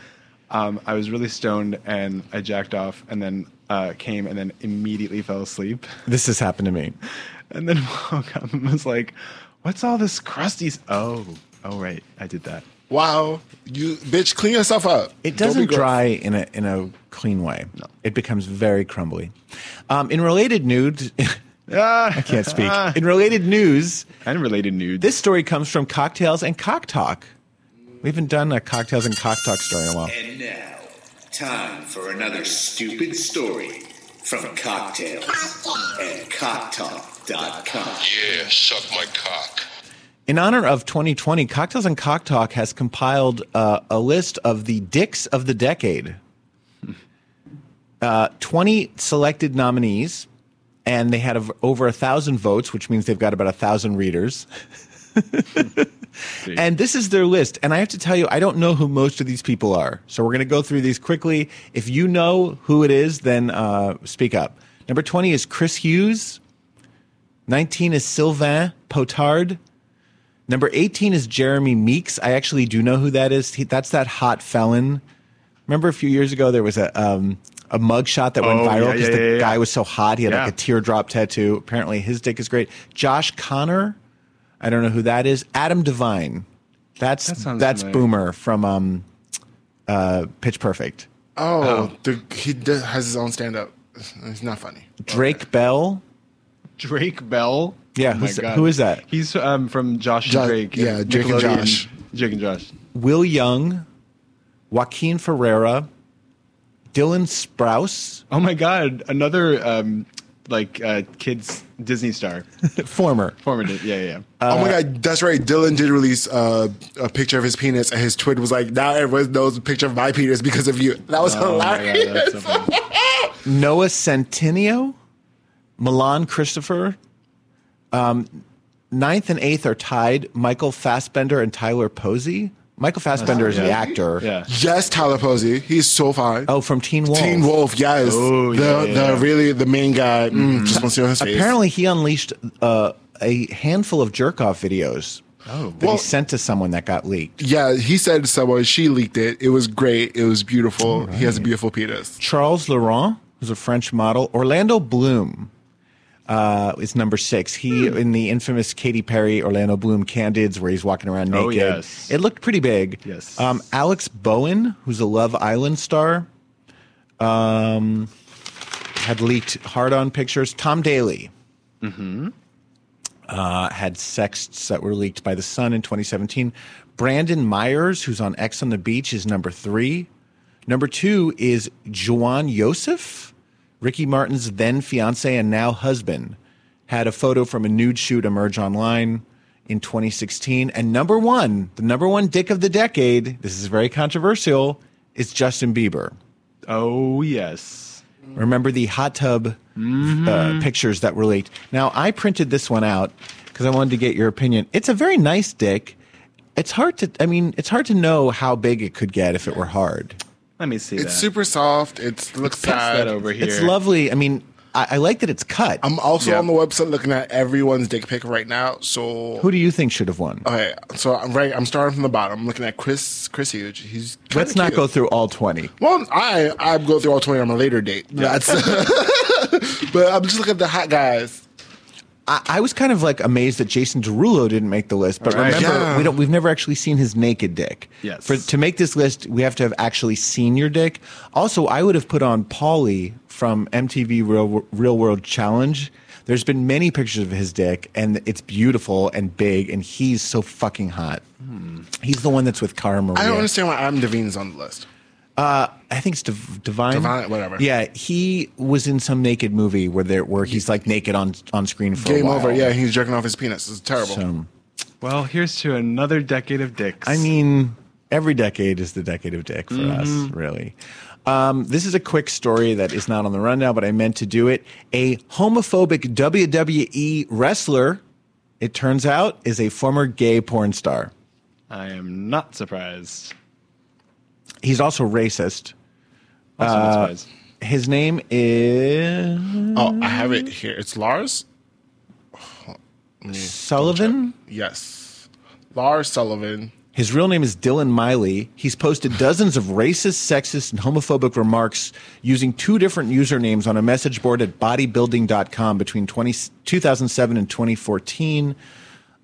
um, I was really stoned and I jacked off and then uh, came and then immediately fell asleep. This has happened to me. And then woke up and was like, "What's all this crusty?" Oh, oh right, I did that. Wow, you bitch, clean yourself up. It doesn't dry in a in a clean way. No. It becomes very crumbly. Um, in related news, I can't speak. In related news, and related news, this story comes from Cocktails and Cock Talk. We haven't done a Cocktails and Cock Talk story in a while. And now, time for another stupid story from Cocktails and CockTalk.com. Yeah, suck my cock. In honor of 2020, Cocktails and Cock Talk has compiled uh, a list of the dicks of the decade. Uh, 20 selected nominees, and they had over a thousand votes, which means they've got about a thousand readers. and this is their list. And I have to tell you, I don't know who most of these people are. So we're going to go through these quickly. If you know who it is, then uh, speak up. Number 20 is Chris Hughes. 19 is Sylvain Potard. Number 18 is Jeremy Meeks. I actually do know who that is. He, that's that hot felon. Remember a few years ago there was a um, a mug shot that went Oh, viral because yeah, the yeah, yeah. guy was so hot. He had Yeah. like a teardrop tattoo. Apparently his dick is great. Josh Connor. I don't know who that is. Adam Devine. That's That sounds that's familiar. Boomer from um, uh, Pitch Perfect. Oh, The, he does, has his own stand up. It's not funny. Drake Bell. Drake Bell. Yeah, Oh who's that- who is that? He's um, from Josh and Jo- Drake. yeah, Drake and Josh. Drake and Josh. Will Young. Joaquin Ferreira. Dylan Sprouse. Oh my God! Another um, like uh, kids Disney star. Former. Former. Di- Yeah, yeah. yeah. oh my god, that's right. Dylan did release uh, a picture of his penis, and his tweet was like, "Now everyone knows a picture of my penis because of you." That was Oh my God, hilarious. that's so. Noah Centineo, Milan Christopher, um, ninth and eighth are tied. Michael Fassbender and Tyler Posey. Michael Fassbender is the actor. Yeah. Yes, Tyler Posey. He's so fine. Oh, from Teen Wolf. Teen Wolf, yes. Oh, the yeah, yeah. the really the main guy. Mm, just want to see on his face. Apparently, he unleashed uh, a handful of jerk off videos oh. that he sent to someone that got leaked. Yeah, he said to someone she leaked it. It was great. It was beautiful. He has a beautiful penis. Charles Laurent, who's a French model. Orlando Bloom uh, is number six. He Hmm. in the infamous Katy Perry Orlando Bloom Candids, where he's walking around naked. Oh, yes. It looked pretty big. Yes. Um, Alex Bowen, who's a Love Island star, um, had leaked hard on pictures. Tom Daley. Mm-hmm. uh, had sexts that were leaked by The Sun in 2017. Brandon Myers, who's on Ex on the Beach, is number three. Number two is Jwan Yosef, Ricky Martin's then fiance and now husband, had a photo from a nude shoot emerge online in 2016. And number one, the number one dick of the decade, this is very controversial, is Justin Bieber. Oh, yes. Remember the hot tub uh, pictures that were leaked. Now, I printed this one out because I wanted to get your opinion. It's a very nice dick. It's hard to, I mean, it's hard to know how big it could get if it were hard. Let me see It's that. super soft. It looks Pass sad. that over here. It's lovely. I mean, I, I like that it's cut. I'm also Yeah. on the website looking at everyone's dick pic right now. So Who do you think should have won? okay, so I'm right. I'm starting from the bottom. I'm looking at Chris Chris Huge. He's kinda Let's not cute. go through all 20. Well, I I go through all twenty on a later date. That's. but I'm just looking at the hot guys. I, I was kind of like amazed that Jason Derulo didn't make the list, but Right. remember, Yeah. we don't. We've never actually seen his naked dick. Yes. For to make this list, we have to have actually seen your dick. Also, I would have put on Paulie from MTV Real Real World Challenge. There's been many pictures of his dick, and it's beautiful and big, and he's so fucking hot. Hmm. He's the one that's with Cara Maria. I don't understand why Adam Devine's on the list. Uh, I think it's Div- Divine. Divine, whatever. Yeah, he was in some naked movie where there where he's like naked on on screen for a Game while. over. Yeah, he's jerking off his penis. It's terrible. So, Well, here's to another decade of dicks. I mean, every decade is the decade of dick for us, Mhm. really. Um, this is a quick story that is not on the rundown, but I meant to do it. A homophobic WWE wrestler, it turns out, is a former gay porn star. I am not surprised. He's also racist. Also Uh, his name is Oh, I have it here. It's Lars Sullivan. Yes, Lars Sullivan. His real name is Dylan Miley. He's posted dozens of racist, sexist, and homophobic remarks using two different usernames on a message board at bodybuilding.com between 20, 2007 and 2014.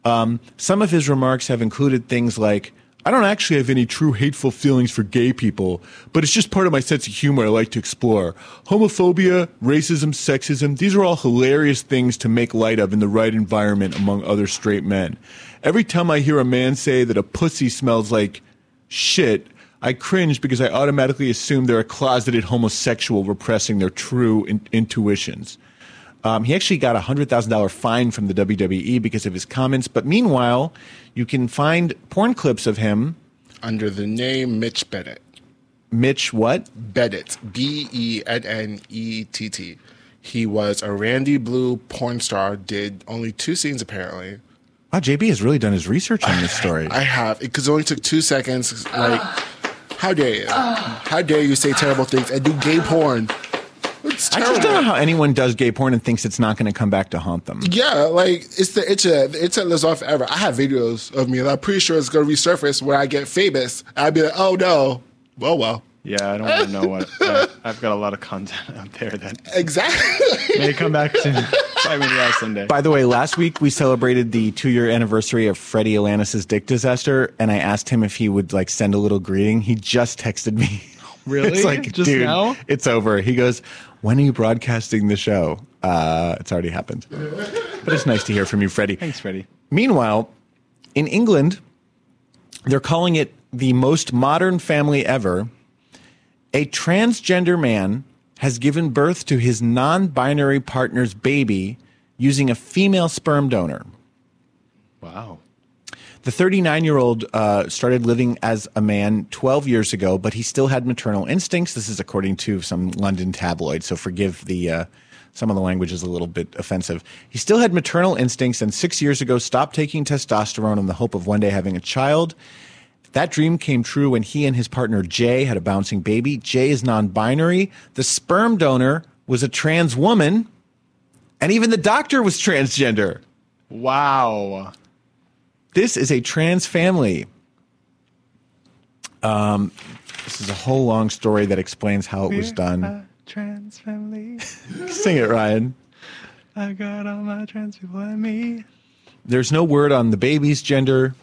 Um, some of his remarks have included things like, I don't actually have any true hateful feelings for gay people, but it's just part of my sense of humor I like to explore. Homophobia, racism, sexism, these are all hilarious things to make light of in the right environment among other straight men. Every time I hear a man say that a pussy smells like shit, I cringe because I automatically assume they're a closeted homosexual repressing their true in- intuitions. Um, he actually got a hundred thousand dollar fine from the WWE because of his comments. But meanwhile, you can find porn clips of him under the name Mitch Bennett. Mitch what? Bennett. B E N N E T T. He was a Randy Blue porn star. Did only two scenes apparently. Wow, JB has really done his research on this story. I have because it only took two seconds. Like, how dare you? How dare you say terrible things and do gay porn? It's I just don't know how anyone does gay porn and thinks it's not going to come back to haunt them. Yeah, like it's the itch that the itch that lives on forever. I have videos of me, and I'm pretty sure it's gonna resurface where I get famous. I'd be like, oh no, well, well, Yeah, I don't want to know what. I, I've got a lot of content out there that exactly. may come back to bite me in the ass someday. By the way, last week we celebrated the two year anniversary of Freddie Alanis's dick disaster, and I asked him if he would like send a little greeting. He just texted me. Really? it's like, Just dude, now? it's over. He goes, "When are you broadcasting the show?" Uh, it's already happened, but it's nice to hear from you, Freddie. Thanks, Freddie. Meanwhile, in England, they're calling it the most modern family ever. A transgender man has given birth to his non binary partner's baby using a female sperm donor. Wow. The 39 year old uh, started living as a man 12 years ago, but he still had maternal instincts. This is according to some London tabloid, so forgive the. Uh, some of the language is a little bit offensive. He still had maternal instincts and six years ago stopped taking testosterone in the hope of one day having a child. That dream came true when he and his partner Jay had a bouncing baby. Jay is non binary. The sperm donor was a trans woman, and even the doctor was transgender. Wow. This is a trans family. Um, this is a whole long story that explains how it was done. Trans family. Sing it, Ryan. I got all my trans people and me. There's no word on the baby's gender.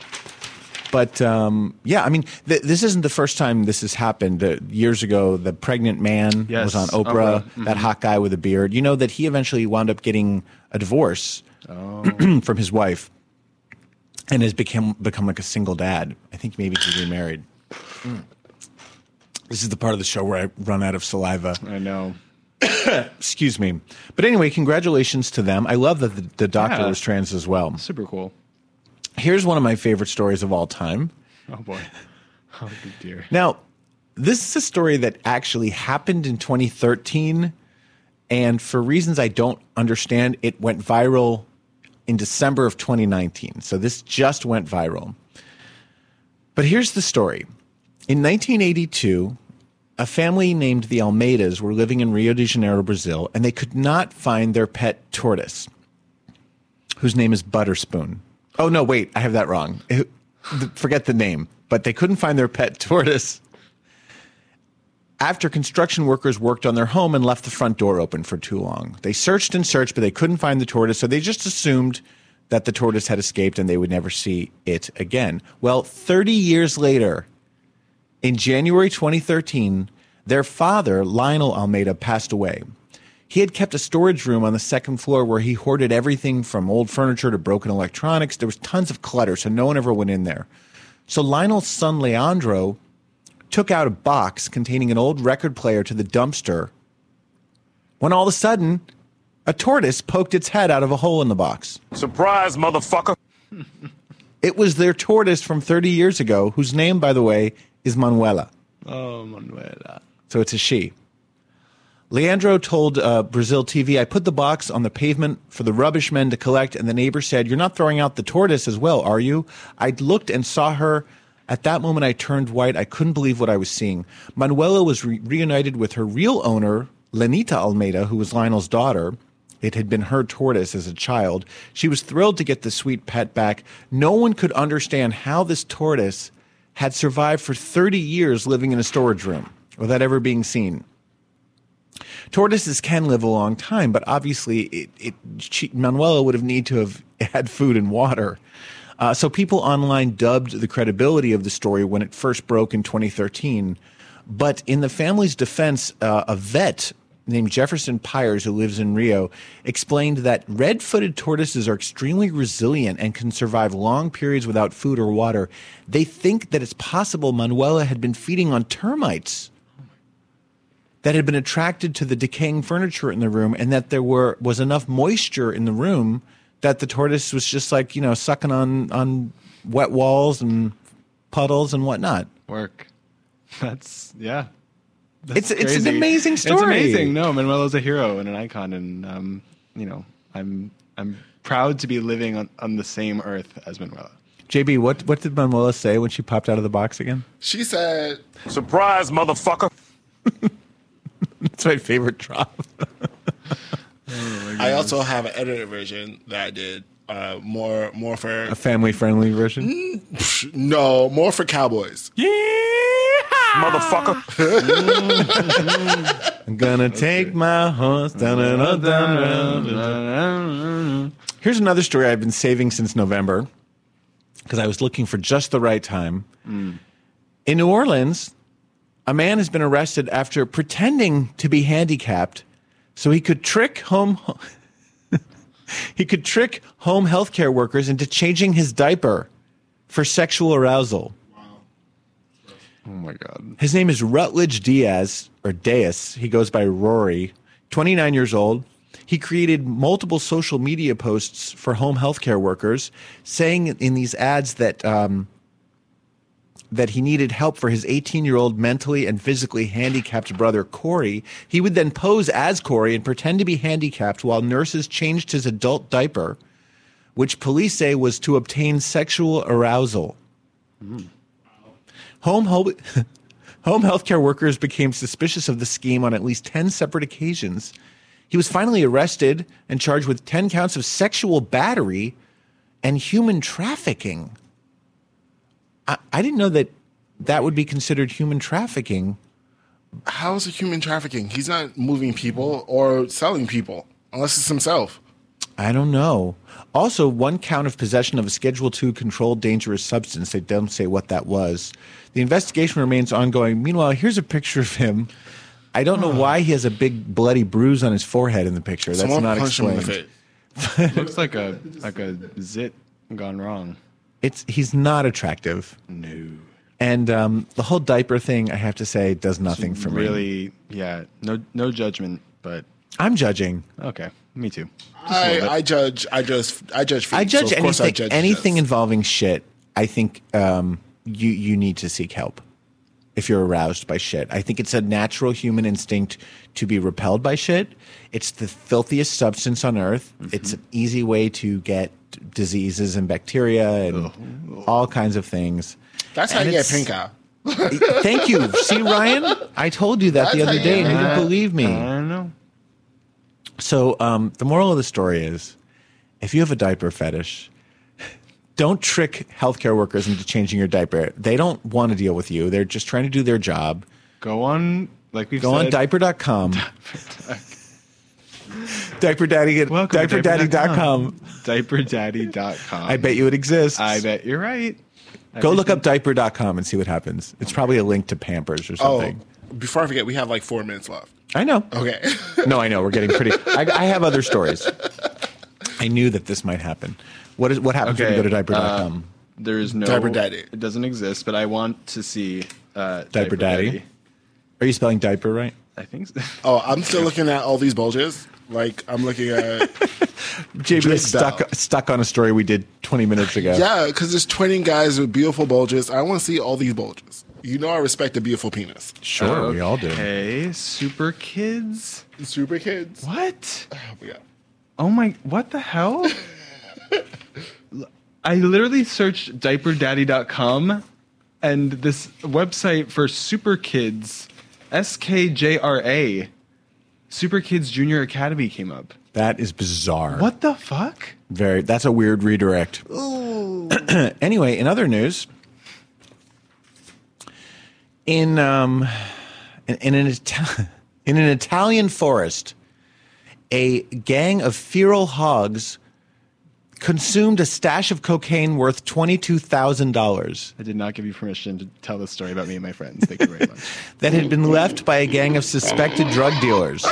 But um, yeah, I mean, th- this isn't the first time this has happened. Uh, years ago, the pregnant man Yes, was on Oprah, Oprah. that Mhm. hot guy with a beard. You know that he eventually wound up getting a divorce Oh. from his wife and has become become like a single dad. I think maybe he remarried. Hmm. This is the part of the show where I run out of saliva. I know. Excuse me. But anyway, congratulations to them. I love that the, the doctor Yeah. was trans as well. Super cool. Here's one of my favorite stories of all time. Oh boy. Oh dear. Now, this is a story that actually happened in 2013. And for reasons I don't understand, it went viral in December of 2019. So this just went viral. But here's the story. In 1982, a family named the Almeidas were living in Rio de Janeiro, Brazil, and they could not find their pet tortoise, whose name is Butterspoon. Oh, no, wait, I have that wrong. Forget the name, but they couldn't find their pet tortoise after construction workers worked on their home and left the front door open for too long. They searched and searched, but they couldn't find the tortoise, so they just assumed that the tortoise had escaped and they would never see it again. Well, 30 years later, in January 2013, their father, Lionel Almeida, passed away. He had kept a storage room on the second floor where he hoarded everything from old furniture to broken electronics. There was tons of clutter, so no one ever went in there. So Lionel's son, Leandro, took out a box containing an old record player to the dumpster when all of a sudden a tortoise poked its head out of a hole in the box. Surprise, motherfucker. It was their tortoise from 30 years ago, whose name, by the way, is Manuela. Oh Manuela. So it's a she. Leandro told uh, Brazil TV, I put the box on the pavement for the rubbish men to collect, and the neighbor said, You're not throwing out the tortoise as well, are you? I looked and saw her. At that moment, I turned white. I couldn't believe what I was seeing. Manuela was re- reunited with her real owner, Lenita Almeida, who was Lionel's daughter. It had been her tortoise as a child. She was thrilled to get the sweet pet back. No one could understand how this tortoise had survived for 30 years living in a storage room without ever being seen. Tortoises can live a long time, but obviously, it, it, she, Manuela would have need to have had food and water. Uh, so people online dubbed the credibility of the story when it first broke in 2013. But in the family's defense, uh, a vet named Jefferson Pyers, who lives in Rio, explained that red footed tortoises are extremely resilient and can survive long periods without food or water. They think that it's possible Manuela had been feeding on termites that had been attracted to the decaying furniture in the room and that there were was enough moisture in the room that the tortoise was just like you know sucking on on wet walls and puddles and whatnot Work. That's yeah. It's- it's an crazy. amazing It's story. amazing. No, Manuela's a hero and an icon, and um, you know, I'm I'm proud to be living on, on the same earth as Manuela. jb what what did manuela say when she popped out of the box again She said, Surprise, motherfucker. that's my favorite drop I also have an edited version that I did uh, more more for a family friendly version no more for cowboys. Yeah, Motherfucker. i'm gonna take my horse down and up down round here's another story i've been saving since november because i was looking for just the right time. In New Orleans, a man has been arrested after pretending to be handicapped so he could trick home he could trick home healthcare workers into changing his diaper for sexual arousal. Oh my god. His name is Rutledge Diaz or Deus. He goes by Rory, 29 years old. He created multiple social media posts for home healthcare workers, saying in these ads that um, that he needed help for his 18 year old mentally and physically handicapped brother Corey. He would then pose as Corey and pretend to be handicapped while nurses changed his adult diaper, which police say was to obtain sexual arousal. Mm. Home home home healthcare workers became suspicious of the scheme on at least 10 separate occasions. He was finally arrested and charged with 10 counts of sexual battery and human trafficking. I, I didn't know that that would be considered human trafficking. How is it human trafficking? He's not moving people or selling people unless it's himself. I don't know. Also, one count of possession of a Schedule II controlled dangerous substance. They don't say what that was. The investigation remains ongoing. Meanwhile, here's a picture of him. I don't know why he has a big bloody bruise on his forehead in the picture. That's Someone not punched him in the explained. face. Looks like a like a zit gone wrong. It's he's not attractive. No. And um, the whole diaper thing, I have to say, does nothing for me. really, yeah. No, no judgment, but I'm judging. okay. Me too. I, I judge. I just. I judge. Feet, I judge so of course anything. I judge anything judge. involving shit. I think um, you you need to seek help if you're aroused by shit. I think it's a natural human instinct to be repelled by shit. It's the filthiest substance on earth. Mm-hmm. It's an easy way to get diseases and bacteria and all kinds of things. That's how And you get it's- pink eye. Thank you. See, Ryan, I told you that the other day, and you didn't believe me. I don't know. So um, the moral of the story is, if you have a diaper fetish, don't trick healthcare workers into changing your diaper. They don't want to deal with you. They're just trying to do their job. Go on, like we've Go on said. diaper.com. Diaper Daddy, Welcome to diaperdaddy.com. Diaperdaddy.com. I bet you it exists. I bet you're right. Go look up diaper.com and see what happens. It's probably a link to Pampers or something. Oh, something. before I forget, we have like four minutes left. I know. Okay. no, I know. We're getting pretty. I, I have other stories. I knew that this might happen. What is what happens when you go to diaper.com? uh, there is no Diaper Daddy. It doesn't exist, but I want to see uh, diaper Daddy. Are you spelling diaper right? I think so. Oh, I'm still looking at all these bulges. Like I'm looking at. JB is stuck Bell. stuck on a story we did 20 minutes ago. Yeah, because there's 20 guys with beautiful bulges. I want to see all these bulges. You know, I respect a beautiful penis. Sure, we all do. Hey, Super Kids. Super kids. What? Oh, yeah. Oh my! What the hell? I literally searched diaperdaddy.com and this website for Super Kids, SKJRA, Super Kids Junior Academy came up. That is bizarre. What the fuck? Very. That's a weird redirect. anyway, in other news, in um, in, in an in an Italian forest, a gang of feral hogs consumed a stash of cocaine worth twenty two thousand dollars I did not give you permission to tell this story about me and my friends. Thank you very much. that had been left by a gang of suspected drug dealers.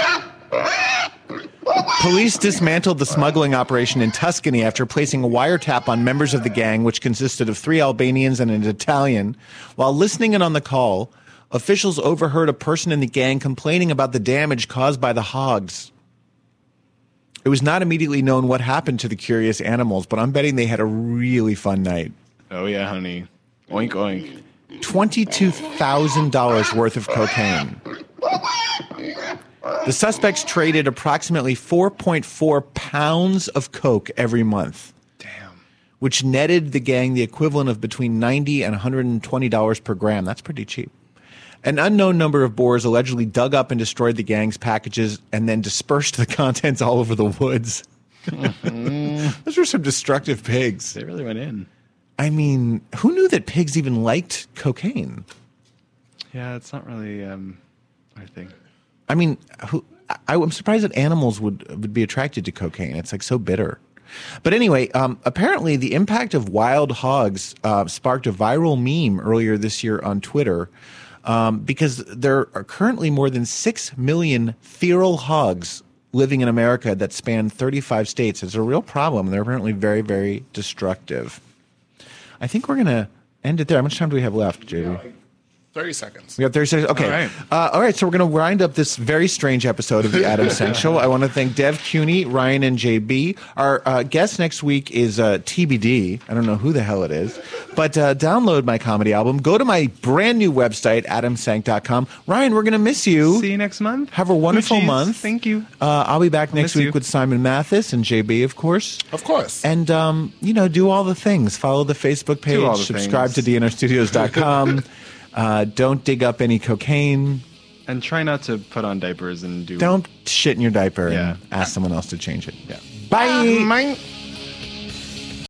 Police dismantled the smuggling operation in Tuscany after placing a wiretap on members of the gang, which consisted of three Albanians and an Italian. While listening in on the call, officials overheard a person in the gang complaining about the damage caused by the hogs. It was not immediately known what happened to the curious animals, but I'm betting they had a really fun night. Oh yeah, honey. Oink oink. $22,000 worth of cocaine. The suspects traded approximately 4.4 pounds of coke every month. Damn. Which netted the gang the equivalent of between 90 and 120 dollars per gram. That's pretty cheap. An unknown number of boars allegedly dug up and destroyed the gang's packages and then dispersed the contents all over the woods. Those were some destructive pigs. They really went in. I mean, who knew that pigs even liked cocaine? Yeah, it's not really um, my thing. I mean, who, I, I'm surprised that animals would would be attracted to cocaine. It's like so bitter. But anyway, um, apparently the impact of wild hogs uh, sparked a viral meme earlier this year on Twitter um, because there are currently more than six million feral hogs living in America that span 35 states. It's a real problem. They're apparently very, very destructive. I think we're gonna end it there. How much time do we have left, JB? 30 seconds. We got 30 seconds. Okay. All right. Uh, all right. So we're going to wind up this very strange episode of the Adam Sank Show. I want to thank Dev CUNY, Ryan, and JB. Our uh, guest next week is uh, TBD. I don't know who the hell it is. But uh, download my comedy album. Go to my brand new website, adamsank.com. Ryan, we're going to miss you. See you next month. Have a wonderful Hoochies. month. Thank you. Uh, I'll be back next week you. with Simon Mathis and JB, of course. Of course. And, um, you know, do all the things. Follow the Facebook page. Do all the subscribe things. to dnrstudios.com. uh, don't dig up any cocaine. And try not to put on diapers and do. Don't shit in your diaper Yeah. and ask someone else to change it. Yeah. Bye. Bye.